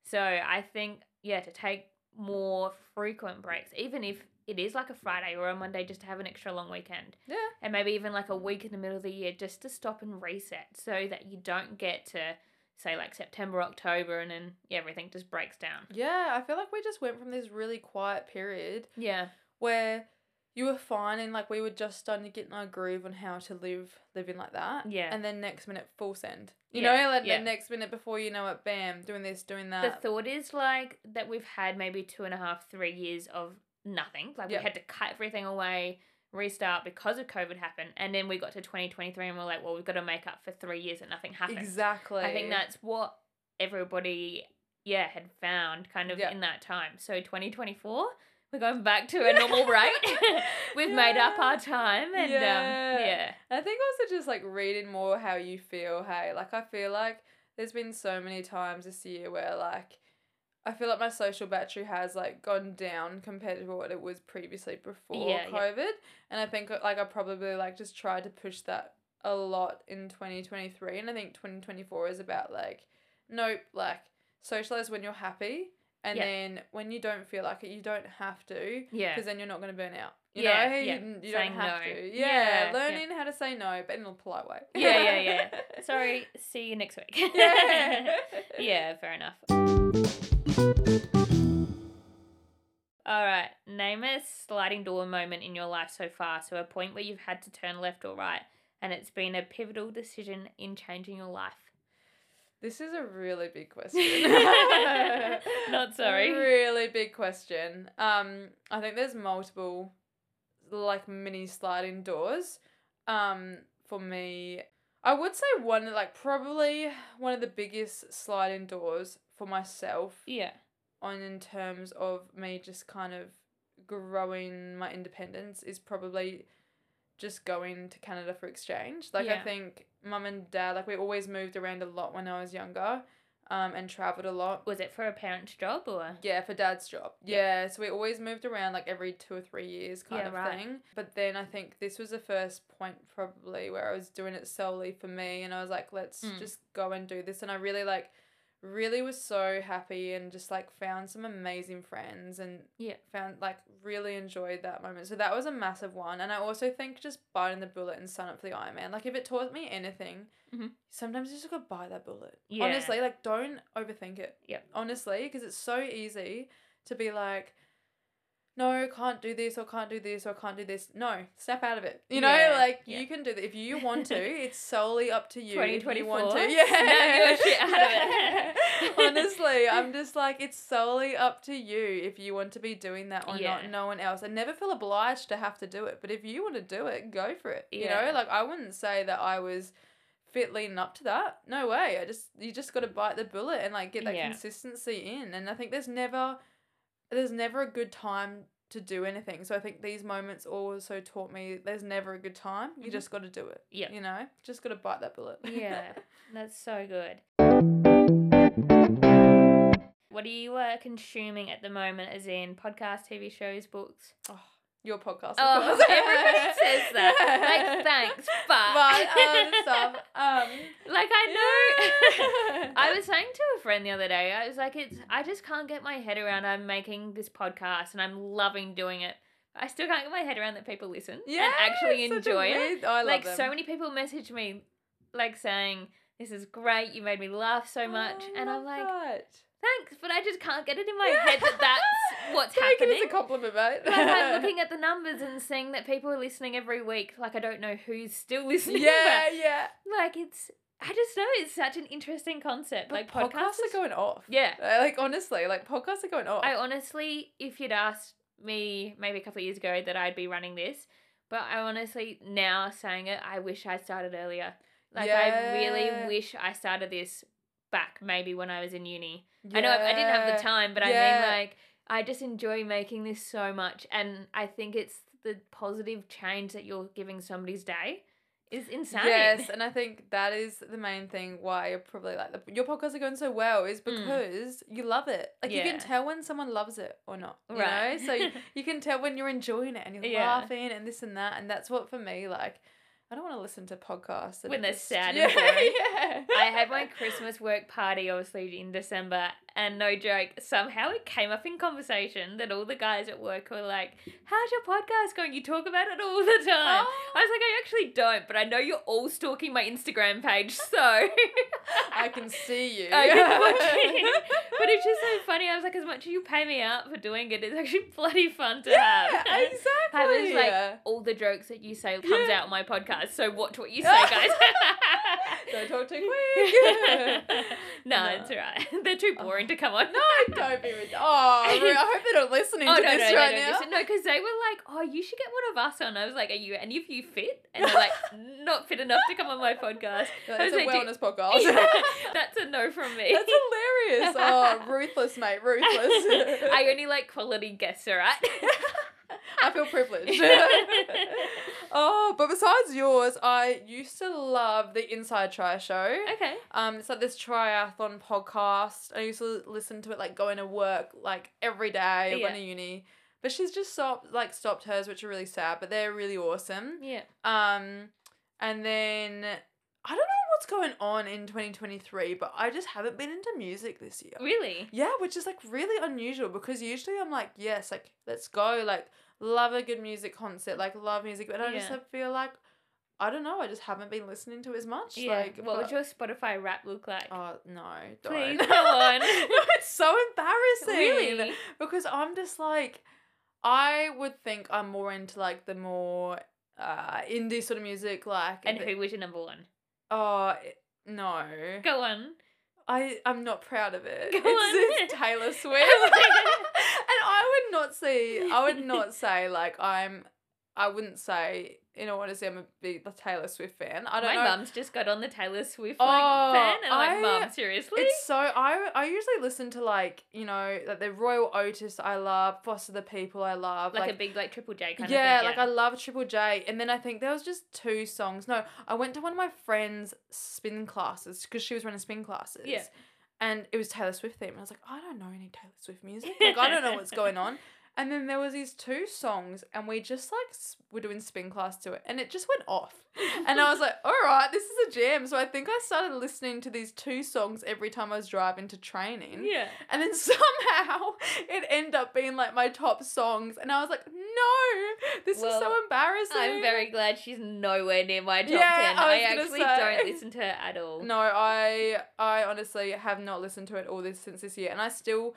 So I think, yeah, to take more frequent breaks, even if it is like a Friday or a Monday, just to have an extra long weekend Yeah. and maybe even like a week in the middle of the year just to stop and reset so that you don't get to say like September, October and then yeah, everything just breaks down. Yeah, I feel like we just went from this really quiet period Yeah. where you were fine and like we were just starting to get in our groove on how to live living like that. Yeah. And then next minute full send. You Yeah, know, like yeah. the next minute before you know it, bam, doing this, doing that. The thought is like that we've had maybe two and a half, three years of nothing. Like Yep. we had to cut everything away, restart because of COVID happened. And then we got to 2023 and we're like, well, we've got to make up for three years that nothing happened. exactly. I think that's what everybody, yeah, had found kind of Yeah. in that time. So 2024, we're going back to a normal rate. We've made up our time and Yeah. um, yeah. I think also just like reading more how you feel. Hey, like I feel like there's been so many times this year where like I feel like my social battery has like gone down compared to what it was previously before Yeah, yeah. COVID, and I think like I probably like just tried to push that a lot in 2023, and I think 2024 is about like nope, like socialize when you're happy. And Yeah. then when you don't feel like it, you don't have to Yeah. because then you're not going to burn out. You Yeah, know, yeah. you, you don't have no. to. Yeah, Yeah, yeah. learning how to say no, but in a polite way. Yeah, yeah, yeah. Sorry, see you next week. Yeah. yeah, fair enough. All right, name a sliding door moment in your life so far. So, a point where you've had to turn left or right, and it's been a pivotal decision in changing your life. This is a really big question. Not sorry. Really big question. Um, I think there's multiple, like mini sliding doors. Um, for me, I would say one like probably one of the biggest sliding doors for myself Yeah. on in terms of me just kind of growing my independence is probably just going to Canada for exchange. Like I think mum and dad like we always moved around a lot when I was younger, um, and traveled a lot. Was it for a parent's job or? Yeah, for dad's job. Yeah. Yeah, so we always moved around like every two or three years kind Yeah, of right. thing. But then I think this was the first point probably where I was doing it solely for me and I was like, let's Mm. just go and do this. And I really like really was so happy and just like found some amazing friends and Yeah. found like really enjoyed that moment. So that was a massive one. And I also think just biting the bullet and sign up for the Ironman. Like if it taught me anything, Mhm. sometimes you just gotta bite that bullet. Yeah. Honestly, like don't overthink it. yeah Honestly, because it's so easy to be like, no, can't do this or can't do this or can't do this. No, snap out of it. You know, Yeah, like yeah. you can do that if you want to. It's solely up to you. if you 2024, want to. snap Yeah, shit out of it. Honestly, I'm just like it's solely up to you if you want to be doing that or Yeah. not. No one else. I never feel obliged to have to do it, but if you want to do it, go for it. You know, like I wouldn't say that I was fit leading up to that. No way. I just you just got to bite the bullet and like get that consistency in. And I think there's never there's never a good time to do anything. So I think these moments also taught me there's never a good time. You Mhm. just got to do it. Yeah. You know, just got to bite that bullet. Yeah, that's so good. What are you uh, consuming at the moment, as in podcasts, TV shows, books? Your podcast. Of Oh, course. everybody says that. Like, thanks, but. But stuff. Um, like, I know. I was saying to a friend the other day, I was like, it's I just can't get my head around I'm making this podcast and I'm loving doing it, I still can't get my head around that people listen Yeah, and actually it's such a enjoy it. weird- love like so many people message me, like saying, "This is great. You made me laugh so much," Oh, and I'm like, that. "Thanks," but I just can't get it in my head that that's what's Take happening. it as a compliment, mate. like I'm looking at the numbers and seeing that people are listening every week. Like I don't know who's still listening. yeah, yeah. like it's. I just know it's such an interesting concept. But like podcasts podcasts. are going off. yeah. Uh, Like honestly, like podcasts are going off. I honestly, if you'd asked me maybe a couple of years ago that I'd be running this, but I honestly now saying it, I wish I started earlier. Like I really wish I started this back maybe when I was in uni. I know I, I didn't have the time, but I mean like I just enjoy making this so much and I think it's the positive change that you're giving somebody's day is insane. Yes, and I think that is the main thing why you're probably like the, your podcasts are going so well is because you love it. Like you Mm. Can tell when someone loves it or not. You Right. know? So you, you can tell when you're enjoying it and you're Yeah. laughing and this and that. And that's what for me, like, I don't want to listen to podcasts that When they're sad yeah, yeah. I had my Christmas work party obviously in December, and no joke, somehow it came up in conversation that all the guys at work were like, How's your podcast going? You talk about it all the time. Oh. I was like, I actually don't, but I know you're all stalking my Instagram page, so I can see you. Watching. but it's just so funny. I was like, as much as you pay me out for doing it, it's actually bloody fun to yeah, have. exactly. Having like all the jokes that you say comes Yeah. out on my podcast. So watch what you say, guys. Don't talk too quick. no, No. it's alright. They're too oh. boring to come on. no, don't be ridiculous. Oh, I hope they're not listening Oh to no, no, this no, right now. just- no, because they were like, "Oh, you should get one of us on." I was like, "Are you any of you fit?" And they're like, "Not fit enough to come on my podcast." I It's a like, wellness podcast. That's a no from me. That's hilarious. Oh, ruthless, mate. Ruthless. I only like quality guests, alright? I feel privileged. oh, but besides yours, I used to love the Inside Tri show. okay. Um, it's like this triathlon podcast. I used to listen to it like going to work like every day Yeah. going to uni. But she's just stopped like stopped hers, which are really sad. But they're really awesome. Yeah. Um, and then I don't know what's going on in twenty twenty three, but I just haven't been into music this year. Really? Yeah, which is like really unusual because usually I'm like, yes, like let's go, like love a good music concert, like love music, but I just Yeah. have- feel like I don't know, I just haven't been listening to as much. Yeah. Like, what but- would your Spotify rap look like? Oh no, don't. Please go on. no, it's so embarrassing. really? Because I'm just like, I would think I'm more into like the more uh indie sort of music, like And who was your number one? Oh no, Go on. I I'm not proud of it. Go it's, on. it's Taylor Swift, would not say I would not say like I'm. I wouldn't say in all honesty I'm a big Taylor Swift fan. I don't My know. mum's just got on the Taylor Swift Oh, like, fan, and I'm like, "Mum, seriously?" It's so I I usually listen to like you know like the Royel Otis I love Foster the People I love like, like, a big like Triple J kind yeah, of thing. like I love Triple J and then I think there was just two songs no I went to one of my friends spin classes because she was running spin classes Yeah. And it was Taylor Swift theme. I was like oh, I don't know any Taylor Swift music. Like I don't know what's going on and then there was these two songs and we just like were doing spin class to it and it just went off and I was like, all right, this is a jam. So I think I started listening to these two songs every time I was driving to training. yeah. And then somehow it ended up being like my top songs. And I was like, no, this is so embarrassing. I'm very glad she's nowhere near my top Yeah, ten. I I, actually say. don't listen to her at all. No, I I honestly have not listened to it all this since this year. And I still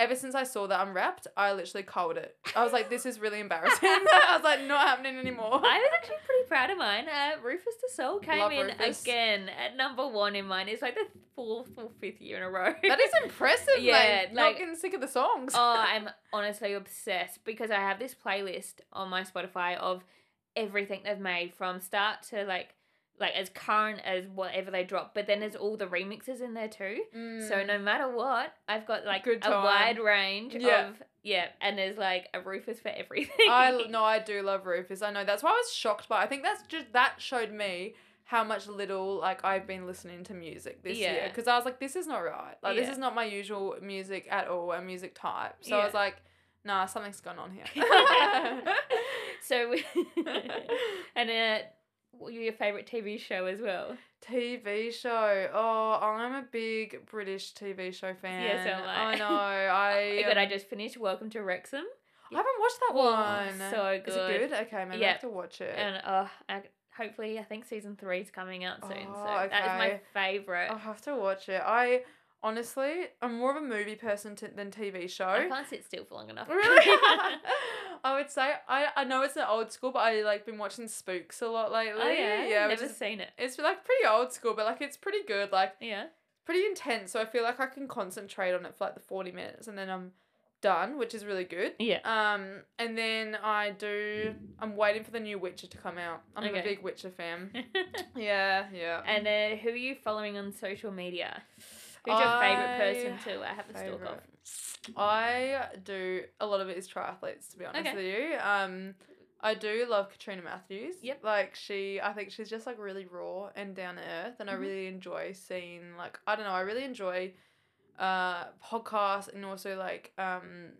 ever since I saw that unwrapped, I literally culled it. I was like, this is really embarrassing. I was like, not happening anymore. I was actually pretty proud of mine. Uh, Rüfüs Du Sol came Love in Rufus. again at number one in mine. It's like the fourth or fifth year in a row. that is impressive, Yeah, mate. like- not getting sick of the songs. oh, I'm honestly obsessed because I have this playlist on my Spotify of everything they've made from start to like like as current as whatever they drop. But then there's all the remixes in there too. So Mm. no matter what, I've got like a wide range Yeah. of yeah, and there's like a Rufus for everything. I no, I do love Rufus. I know that's why I was shocked by. I think that's just that showed me how much little like I've been listening to music this year because I was like, this is not right. Like this is not my usual music at all, a music type. So I was like, nah, something's gone on here. so we, and uh, your favorite TV show as well? TV show. Oh, I'm a big British TV show fan. Yeah, so am I. I know. I. but I just finished Welcome to Wrexham. I haven't watched that Oh, one. so Is it good. good? Okay, maybe I Yeah. have to watch it. And uh, I, hopefully, I think season three is coming out soon. Oh, so that is my favorite. I'll have to watch it. I honestly, I'm more of a movie person t- than TV show. I can't sit still for long enough. Really? I would say I I know it's an old school, but I like been watching Spooks a lot lately. oh yeah, yeah. never is- seen it. it's like pretty old school, but like it's pretty good. Like Yeah. pretty intense. So I feel like I can concentrate on it for like the forty minutes, and then I'm done, which is really good. Yeah. Um, and then I do. I'm waiting for the new Witcher to come out. I'm Okay. a big Witcher fan. Yeah, yeah. and uh, who are you following on social media? Who's your favorite person too? I- to uh, have a stalk of? I do a lot of it is triathletes to be honest Okay. with you. Um I do love Katrina Matthews. Yep. Like she I think she's just like really raw and down to earth and I Mhm. really enjoy seeing like I don't know, I really enjoy uh podcasts and also like um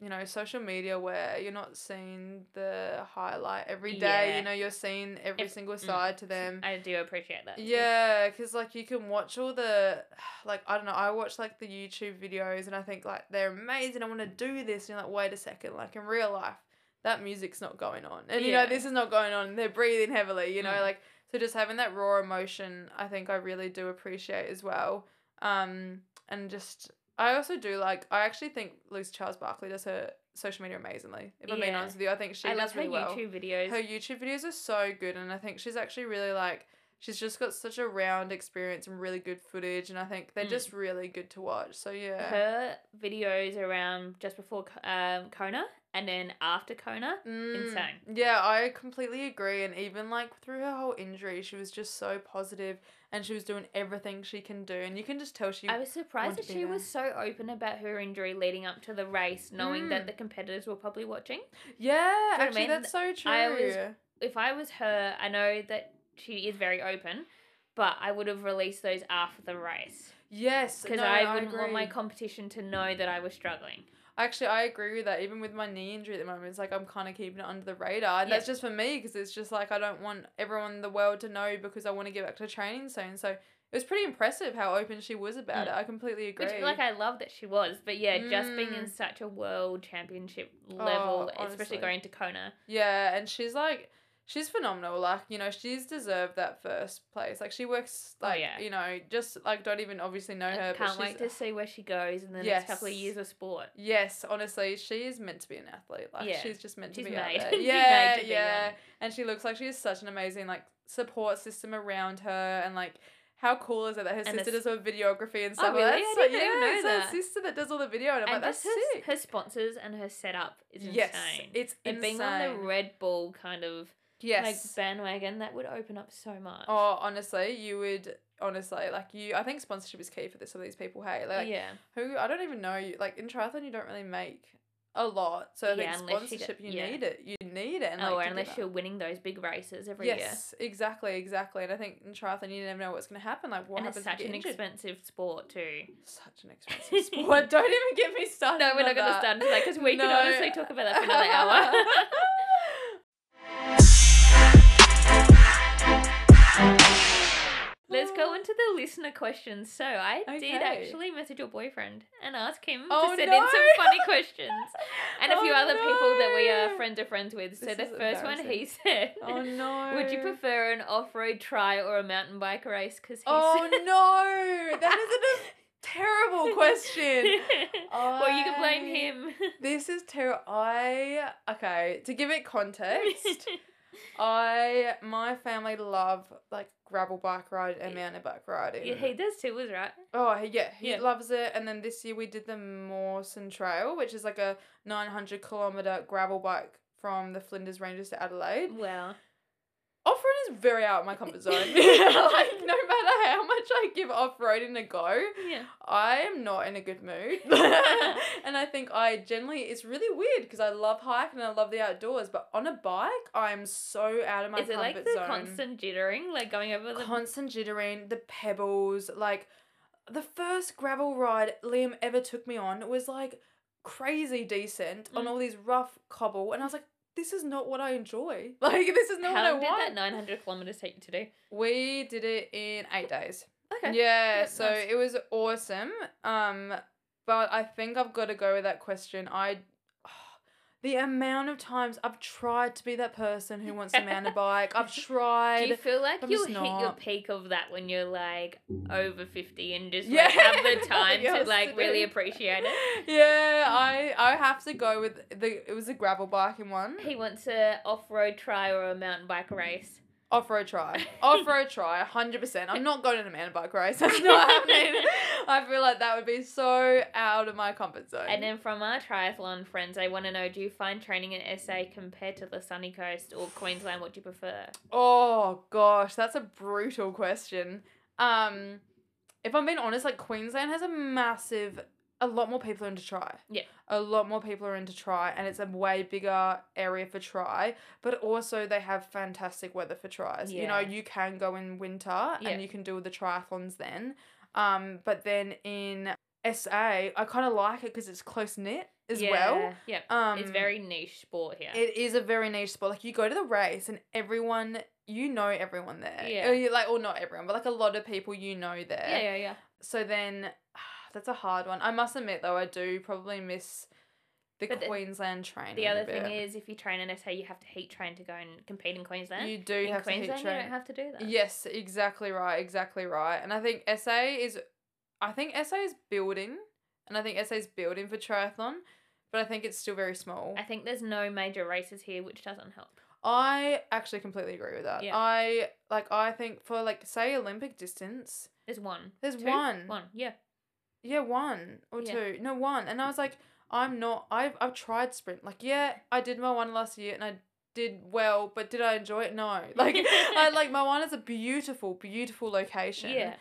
you know, social media where you're not seeing the highlight every day. Yeah. You know, you're seeing every Ev- single mm. side to them. I do appreciate that. Yeah, because like you can watch all the, like I don't know, I watch like the YouTube videos and I think like they're amazing. I want to do this. And you're like, wait a second, like in real life, that music's not going on, and you know this is not going on. They're breathing heavily, you know, Mm. like so just having that raw emotion, I think I really do appreciate as well. Um, and just I also do like I actually think Lucy Charles Barclay does her social media amazingly. If I'm being honest with you, I think she I does love her really well YouTube videos. her YouTube videos are so good, and I think she's actually really like she's just got such a round experience and really good footage, and I think they're Mm. just really good to watch. So yeah, her videos around just before um, Kona and then after Kona. Mm, insane. Yeah, I completely agree, and even like through her whole injury, she was just so positive, and she was doing everything she can do, and you can just tell she. I was surprised that she was so open about her injury leading up to the race, knowing that Mm. the competitors were probably watching. yeah, what I actually, mean? that's so true. I was- If I was her, I know that she is very open, but I would have released those after the race yes, because no, I wouldn't want agree. my competition to know that I was struggling. Actually, I agree with that. Even with my knee injury at the moment, it's like I'm kind of keeping it under the radar. And that's just for me because it's just like I don't want everyone in the world to know because I want to get back to training soon. So it was pretty impressive how open she was about Mm. it. I completely agree. Which, like, I love that she was, but yeah, just being in Mm. such a world championship level, honestly. especially going to Kona. yeah, and she's like, she's phenomenal. Like, you know, she's deserved that first place. Like, she works, Oh, like, yeah. you know, just like don't even obviously know I her. but can't wait she's- to see where she goes in the next couple of years of sport. Yes, honestly, she is meant to be an athlete. Like Yeah, she's just meant to she's be out made. there. She's Yeah, to yeah. that. And she looks like she has such an amazing like support system around her, and like how cool is it that her And sister does all videography and oh, stuff? really? Like, I that's didn't yeah, know it's that. her sister that does all the video, and I'm and like, that's her, sick. her sponsors and her setup is yes, insane. it's and insane. being on the Red Bull kind of yes. like bandwagon, that would open up so much. oh, honestly, you would honestly like you. I think sponsorship is key for this. Some of these people, hey, like yeah. who I don't even know. You like in triathlon, you don't really make a lot, so I Yeah, think unless you get- sponsorship, you, yeah. need it. You need it, and oh, like, unless you're winning those big races every year. Yes, exactly, exactly. And I think in triathlon, you never know what's going to happen. Like, what and it's happens if such an injured? expensive sport too. Such an expensive sport. Don't even get me started. No, we're not going to start into that because we No. honestly talk about that for another hour. Let's go ah. into the listener questions. So I did actually message your boyfriend and ask him Oh, to send no. in some funny questions. And a few Oh, other people that we are no. friends of friends with. So This the first one he said, Oh no. Would you prefer an off-road tri or a mountain bike race? Because he Oh said- no, that is a terrible question. well, you can blame him. This is terrible. I okay to give it context. I my family love like gravel bike ride and Yeah. mountain bike riding. yeah, he does too, was right. Oh yeah, he Yeah. loves it. And then this year we did the Mawson Trail, which is like a nine hundred kilometer gravel bike from the Flinders Ranges to Adelaide. Road is very out of my comfort zone. like no matter how much I give off roading a go, yeah. I am not in a good mood. and I think I generally it's really weird because I love hiking and I love the outdoors, but on a bike I'm so out of my Is it comfort like the zone. constant jittering, like going over the? constant jittering, the pebbles, like the first gravel ride Liam ever took me on was like crazy decent on Mm. all these rough cobble, and I was like, this is not what I enjoy. Like this is not How what I long did want. that nine hundred kilometers take you to do? We did it in eight days. Okay. Yeah, so nice. it was awesome. Um, but I think I've got to go with that question. I the amount of times I've tried to be that person who wants to mountain bike. I've tried. Do you feel like you'll hit your peak of that when you're like over 50 and just Yeah. like, have the time to like really appreciate it? yeah, I I have to go with the. It was a gravel biking one. He wants a off-road tri or a mountain bike race. Off road tri. Off road tri, 100%. I'm not going on a mountain bike race. That's not happening. I feel like that would be so out of my comfort zone. And then from our triathlon friends, I want to know: Do you find training in SA compared to the sunny coast or Queensland? What do you prefer? oh gosh, that's a brutal question. Um, if I'm being honest, like Queensland has a massive, a lot more people are into tri. Yeah. A lot more people are into tri, and it's a way bigger area for tri. But also, they have fantastic weather for tris. Yeah. You know, you can go in winter Yeah. and you can do the triathlons then. Um, but then in SA, I kind of like it because it's close knit as well. Yeah, Um, it's very niche sport here. It is a very niche sport. Like you go to the race and everyone, you know everyone there. Yeah. Or you like, or not everyone, but like a lot of people you know there. yeah, yeah, yeah. So then, that's a hard one. I must admit though, I do probably miss the But Queensland training. The other thing is, if you train in SA, you have to heat train to go and compete in Queensland. you do in have to Queensland, heat you don't have to do that. Yes, exactly right, exactly right. And I think SA is, I think SA is building, and I think SA is building for triathlon, but I think it's still very small. I think there's no major races here, which doesn't help. I actually completely agree with that. Yeah. I like I think for like say Olympic distance, There's one. there's Two? one. One. Yeah. Yeah, one or Yeah. two. No, one. And I was like, I'm not I've I've tried sprint. Like, yeah, I did my one last year and I did well, but did I enjoy it? No. Like I like my one is a beautiful, beautiful location. Yeah.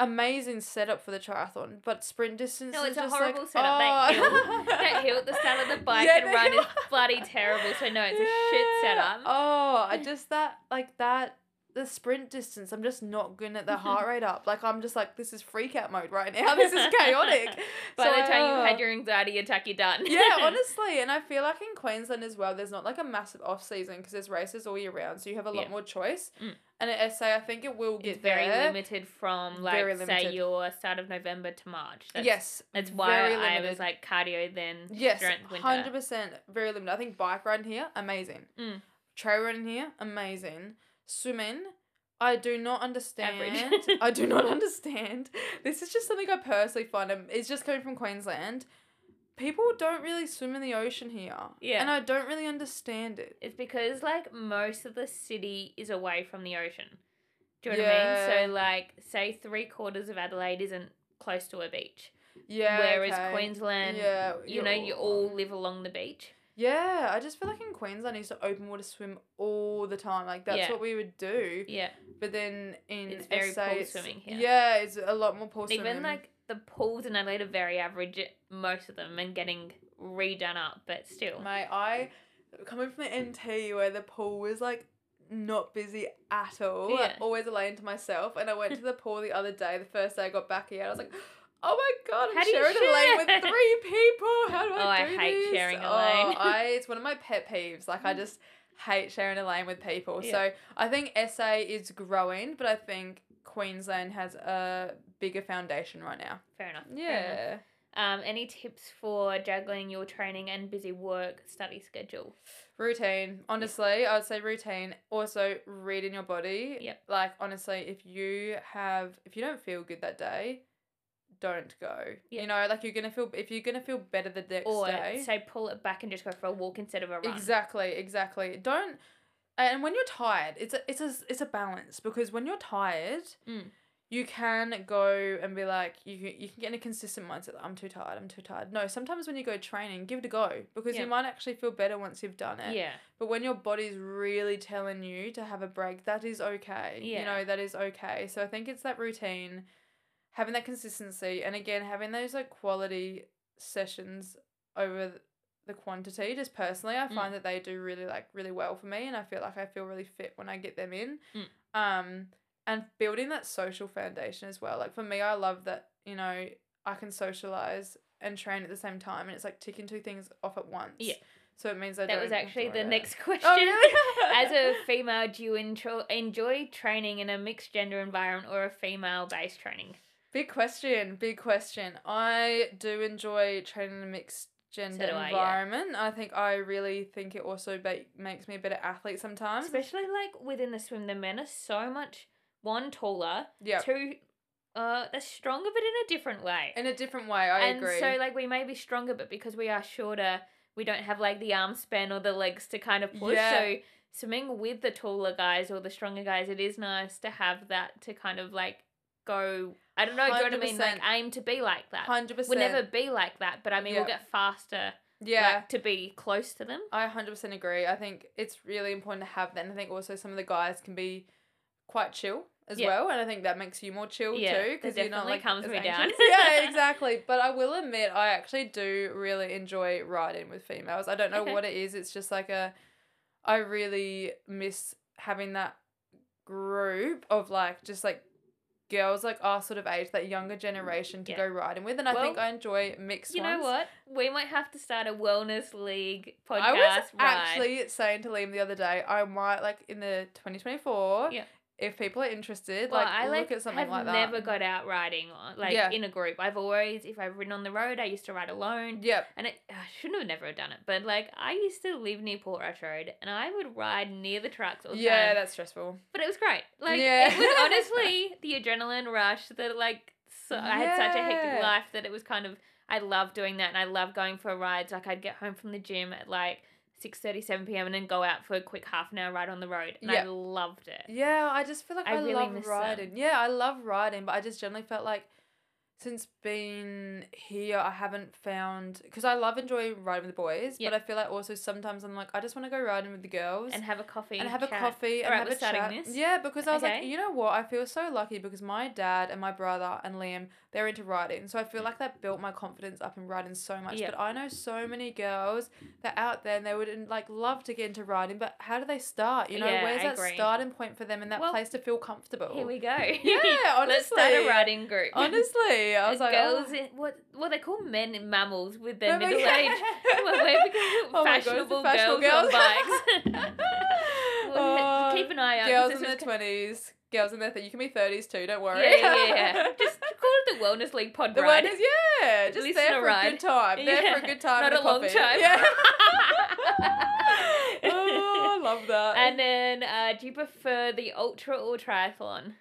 Amazing setup for the triathlon, but sprint distance No, is it's a just horrible like, setup. That oh. hill, oh. that hill at the start of the bike Yeah, and the run is bloody terrible. So no, it's a shit setup. Oh, I just that like that the sprint distance. I'm just not good at the heart rate up. Like I'm just like this is freak out mode right now. This is chaotic. By So the I- time you've oh. had your anxiety attack, you're done. yeah, honestly, and I feel like in Queensland as well, there's not like a massive off season because there's races all year round, so you have a lot Yeah. more choice. Mm. And at SA, I think it will get it's very there. limited from like Very say your start of November to March. That's, yes, That's why very I was like cardio then Yes, hundred percent, very limited. I think bike riding here, amazing. Mm. Trail running here, amazing. Swimming, I do not understand. I do not understand. This is just something I personally find. um, It's just coming from Queensland. People don't really swim in the ocean here. Yeah. and I don't really understand it. It's because like most of the city is away from the ocean. Do you know Yeah. what I mean? So like say three quarters of Adelaide isn't close to a beach. Yeah. Whereas okay. Queensland, yeah, you know, you all live along the beach. Yeah, I just feel like in Queensland, I used to open water swim all the time. Like that's Yeah. what we would do. Yeah. But then in It's very SA, pool it's- swimming here. Yeah, it's a lot more pool swimming. Even like the pools in Adelaide are very average, most of them, and getting redone up, but still. Mate, I coming from the NT where the pool was like not busy at all. Yeah. Always a lane to myself. And I went to the pool the other day, the first day I got back here, I was like, Oh my god, I'm How do you sharing a lane with three people. How do I Oh, I do hate this? sharing a Oh, lane. I it's one of my pet peeves. Like I just hate sharing a lane with people. Yeah. So I think SA is growing, but I think Queensland has a bigger foundation right now. Fair enough. fair enough. Yeah. Um, any tips for juggling your training and busy work study schedule? Routine. Honestly, I would say routine. Also, read in your body. Yep. Like, honestly, if you have, if you don't feel good that day, don't go. You know, like you're gonna feel, if you're gonna feel better the next Or day. say pull it back and just go for a walk instead of a run. Exactly, exactly. Don't, and when you're tired, it's a, it's a, it's a balance because when you're tired, Mm. you can go and be like, you can, you can get in a consistent mindset. I'm too tired. I'm too tired. No, sometimes when you go training, give it a go because Yeah. you might actually feel better once you've done it. Yeah. But when your body's really telling you to have a break, that is okay. Yeah. You know, that is okay. So I think it's that routine, having that consistency, and again, having those like quality sessions over the quantity. Just personally, I Mm. find that they do really like really well for me, and I feel like I feel really fit when I get them in. Mm. Um, and building that social foundation as well. Like for me, I love that you know I can socialize and train at the same time, and it's like ticking two things off at once. Yeah. So it means I That was actually the about- next question. Oh, really? As a female, do you enjoy, enjoy training in a mixed gender environment or a female based training? Big question, big question. I do enjoy training in a mixed gender do I, yeah. environment. I think I really think it also ba- makes me a better athlete sometimes. Especially like within the swim, the men are so much one taller, yeah, two uh they're stronger but in a different way. in a different way. I and agree. so like we may be stronger, but because we are shorter, we don't have like the arm span or the legs to kind of push. Yeah. So swimming with the taller guys or the stronger guys, it is nice to have that to kind of like go. I don't know. Do you know what I mean? Like aim to be like that. Hundred percent. We'll never be like that, but I mean, we'll get faster. Yeah. like, to be close to them. I 100% agree. I think it's really important to have that. And I think also some of the guys can be quite chill as Yeah. well. And I think that makes you more chill Yeah, too. because you're not like calms me down. yeah, exactly. But I will admit, I actually do really enjoy riding with females. I don't know Okay. what it is. It's just like a, I really miss having that group of like, just like, Girls like our sort of age, that younger generation to Yeah. go riding with, and I think I enjoy mixed You know ones. what? We might have to start a wellness league podcast. I was ride. actually saying to Liam the other day, I might like in the 2024, Yeah. If people are interested, Well, like I look like at something have like that. I never got out riding on- like Yeah. in a group. I've always, if I've ridden on the road, I used to ride alone, Yep. and it, I shouldn't have never done it. But like I used to live near Portrush Road, and I would ride near the trucks all the Yeah, time. that's stressful. But it was great. Like Yeah. it was honestly the adrenaline rush that like so I had such a hectic life that it was kind of I love doing that and I love going for rides. Like I'd get home from the gym at like 6:30, 7 p.m. and then go out for a quick half an hour ride on the road. And I loved it. Yeah, I just feel like I I, really love miss them. riding. Yeah, I love riding, but I just generally felt like since being here, I haven't found because I love enjoying riding with the boys, Yep. but I feel like also sometimes I'm like I just want to go riding with the girls. And have a coffee. and have a chat. coffee and Alright, have we're a chat. this. Yeah, because I was like, you know what? I feel so lucky because my dad and my brother and Liam, they're into riding. So I feel like that built my confidence up in riding so much. Yep. But I know so many girls that out there and they would like love to get into riding, but how do they start? You know, Yeah, where's I that agree. starting point for them and that Well, place to feel comfortable? Here we go. Yeah, honestly. Let's start a riding group. Honestly, I was like, girls oh. in, what what they call men in mammals with their Oh middle age. Well, we're Oh my God, fashionable, fashionable girls, girls. on bikes. Well, Oh, keep an eye out. Girls in their twenties, girls in their th- you can be thirties too. Don't worry. Yeah, yeah, yeah. Just call it the Wellness League pod The ride. is yeah, just Listen there for a ride. good time. There for Yeah, a good time. not and a long coffee. time. Yeah. oh, I love that. and then, uh, do you prefer the ultra or triathlon?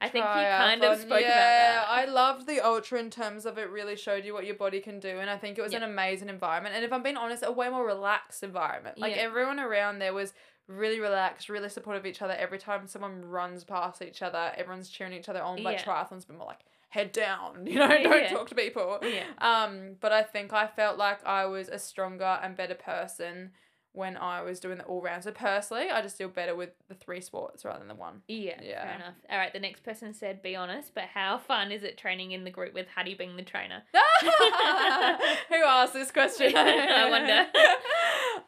I think you kind of spoke yeah, about that. Yeah, I loved the ultra in terms of it really showed you what your body can do, and I think it was an amazing environment. And if I'm being honest, a way more relaxed environment. Like Yeah. everyone around there was really relaxed, really supportive of each other. Every time someone runs past each other, everyone's cheering each other on. Like triathlon's more like head down, you know, don't Yeah. talk to people. Yeah. Um, but I think I felt like I was a stronger and better person when I was doing the all round. So personally, I just feel better with the three sports rather than the one. Yeah, Yeah. fair enough. All right, the next person said, be honest, but how fun is it training in the group with Hattie being the trainer? Who asked this question? I wonder.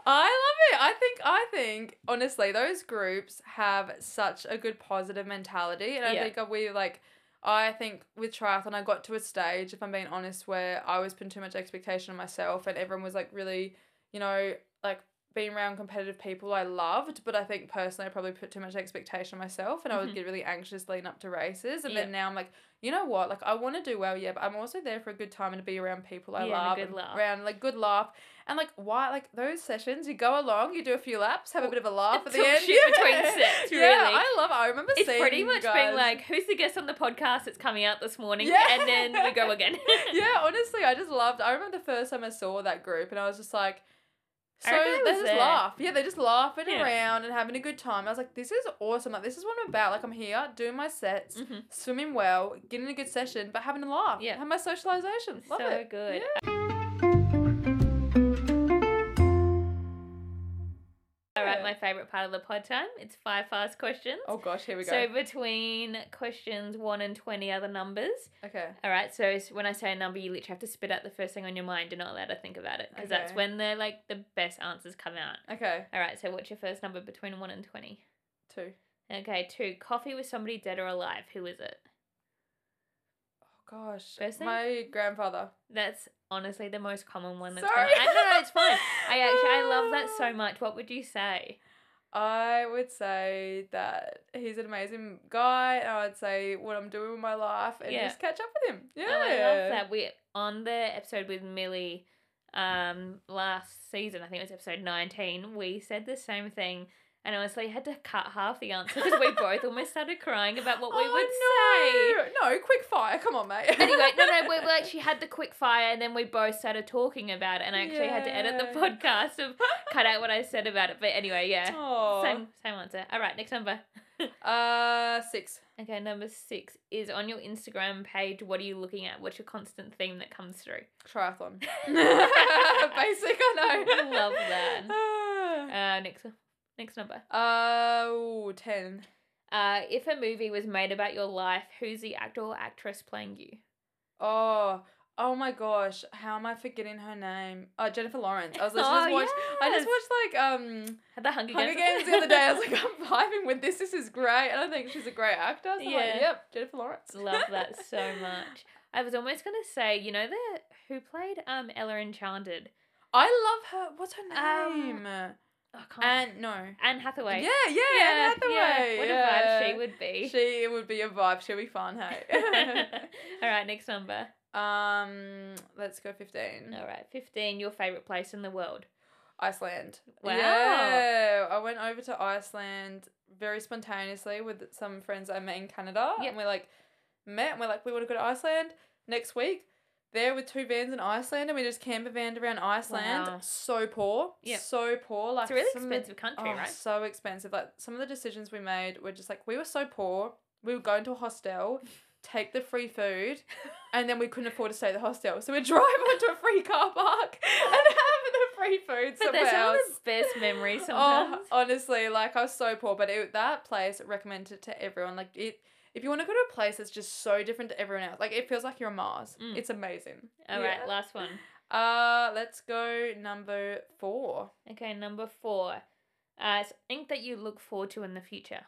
I love it. I think I think honestly those groups have such a good positive mentality and I Yeah. think we like I think with triathlon I got to a stage if I'm being honest where I was putting too much expectation on myself and everyone was like really, you know, like being around competitive people I loved, but I think personally I probably put too much expectation on myself and I Mhm. would get really anxious leading up to races. And Yeah. then now I'm like, you know what? Like I want to do well, yeah, but I'm also there for a good time and to be around people I Yeah, love. and laugh. Around like good laugh. And like why like those sessions, you go along, you do a few laps, have a bit of a laugh at the end. shit between sets, Yeah, really. I love it. I remember It's seeing pretty much guys. being like, who's the guest on the podcast that's coming out this morning? Yeah. And then we go again. yeah, honestly, I just loved. I remember the first time I saw that group, and I was just like, I so they just there. laugh. Yeah, they're just laughing Yeah. around and having a good time. I was like, this is awesome. Like, this is what I'm about. Like, I'm here doing my sets, Mhm. swimming well, getting a good session, but having a laugh. Yeah. have my socialization. Love so it. good. All right, my favorite part of the pod time. It's five fast questions. Oh gosh, here we go. So between questions one and twenty are the numbers. okay. All right. So when I say a number, you literally have to spit out the first thing on your mind. You're not allowed to think about it because that's when the like the best answers come out. Okay. All right. So what's your first number between one and twenty? Two. Okay. Two. Coffee with somebody dead or alive. Who is it? Gosh. First thing? My grandfather. That's honestly the most common one. That's Sorry. common. I no, no, it's fine. I actually I love that so much. What would you say? I would say that he's an amazing guy. and I would say what I'm doing with my life and Yeah. just catch up with him. Yeah. Oh, I love that. We on the episode with Millie, um, last season, I think it was episode 19, we said the same thing. And honestly, had to cut half the answer because we both almost started crying about what we would say. no. No, quick fire. Come on, mate. Anyway, no, no, we, we actually had the quick fire, and then we both started talking about it, and I actually had to edit the podcast to cut out what I said about it. But anyway, yeah, Aw. same same answer. All right, next number. Uh, six. Okay, number six is on your Instagram page. What are you looking at? What's your constant theme that comes through? Triathlon. Basic, I know. Love that. Uh, next next number. Ooh, 10. Uh, if a movie was made about your life, who's the actor or actress playing you? Oh, oh my gosh. How am I forgetting her name? Uh, Jennifer Lawrence. I was like, Oh, just watched, I just watched like, um, the Hunger, Hunger Games. Games the other day. I was like, I'm vibing with this. This is great. And I think she's a great actor. So I'm like, Yeah. yep, Jennifer Lawrence. Love that so much. I was almost gonna say, you know the who played um Ella Enchanted. I love her. What's her Um, name? I can't. Anne, no. Anne Hathaway. Yeah, yeah, yeah Anne Hathaway. What yeah. a vibe she would be. She would be a vibe. She'll be fun, hey. All right, next number. um, let's go 15. All right, fifteen. Your favorite place in the world. Iceland. Wow. Yeah, I went over to Iceland very spontaneously with some friends I met in Canada, Yep. and we like met and we're like, we want to go to Iceland next week. There with two vans in Iceland, and we just camper van around Iceland. Wow. So poor, Yep. so poor. Like It's a really of the- expensive country, oh, right? So expensive. Like some of the decisions we made were just like we were so poor. We would go into a hostel, take the free food, and then we couldn't afford to stay at the hostel, so we'd drive onto a free car park and have the free food But somewhere else. of the best memories Oh, sometimes. honestly, like I was so poor, but it, that place recommended to everyone. Like it, if you want to go to a place that's just so different to everyone else, like it feels like you're on Mars. Mm. It's amazing. All right, Yeah. last one. Uh, let's go number four. Okay, number four. Uh, something that you look forward to in the future.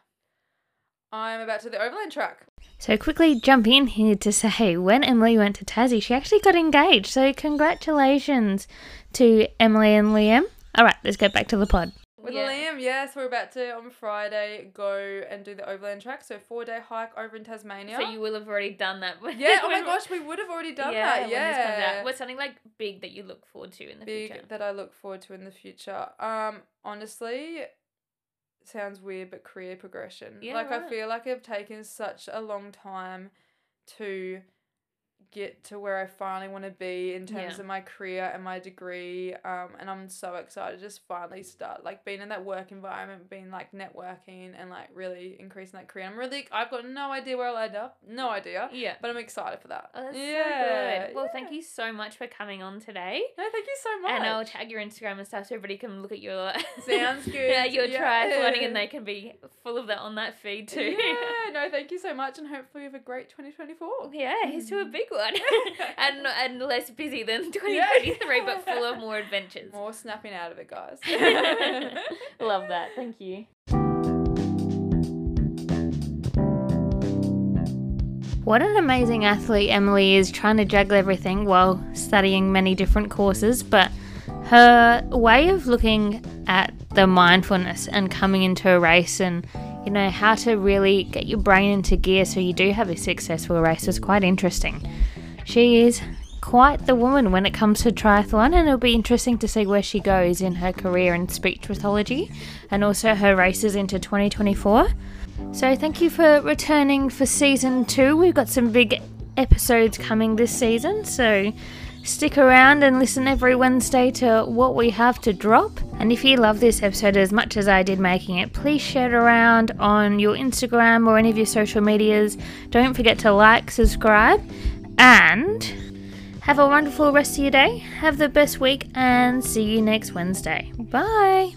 I'm about to the overland track. So quickly jump in here to say when Emily went to Tassie, she actually got engaged. So congratulations to Emily and Liam. All right, let's get back to the pod. With Yeah. Liam, yes, we're about to on Friday go and do the overland track. So four day hike over in Tasmania. So you will have already done that. yeah. Oh my gosh, we would have already done that. when Yeah. What's something like big that you look forward to in the future? Big future? that I look forward to in the future. Um, honestly, sounds weird, but career progression. Yeah, like I feel like I've taken such a long time to get to where I finally want to be in terms Yeah. of my career and my degree. Um, and I'm so excited to just finally start like being in that work environment, being like networking and like really increasing that career. I'm really I've got no idea where I'll end up, no idea, Yeah. but I'm excited for that. Oh, that's yeah, so good. Well, yeah. thank you so much for coming on today. No, thank you so much. And I'll tag your Instagram and stuff so everybody can look at your Sounds good. yeah, your Yeah. triathloning and they can be full of that on that feed too. Yeah, no, thank you so much, and hopefully we have a great 2024. Yeah, here's to a big one. and and less busy than 2023, but full of more adventures. More snapping out of it, guys. Love that. Thank you. What an amazing athlete Emily is trying to juggle everything while studying many different courses, but her way of looking at the mindfulness and coming into a race and you know how to really get your brain into gear so you do have a successful race is quite interesting. She is quite the woman when it comes to triathlon, and it'll be interesting to see where she goes in her career in speech pathology and also her races into 2024. So, thank you for returning for season two. We've got some big episodes coming this season, so stick around and listen every Wednesday to what we have to drop. And if you love this episode as much as I did making it, please share it around on your Instagram or any of your social medias. Don't forget to like, subscribe, and have a wonderful rest of your day. Have the best week, and see you next Wednesday. Bye.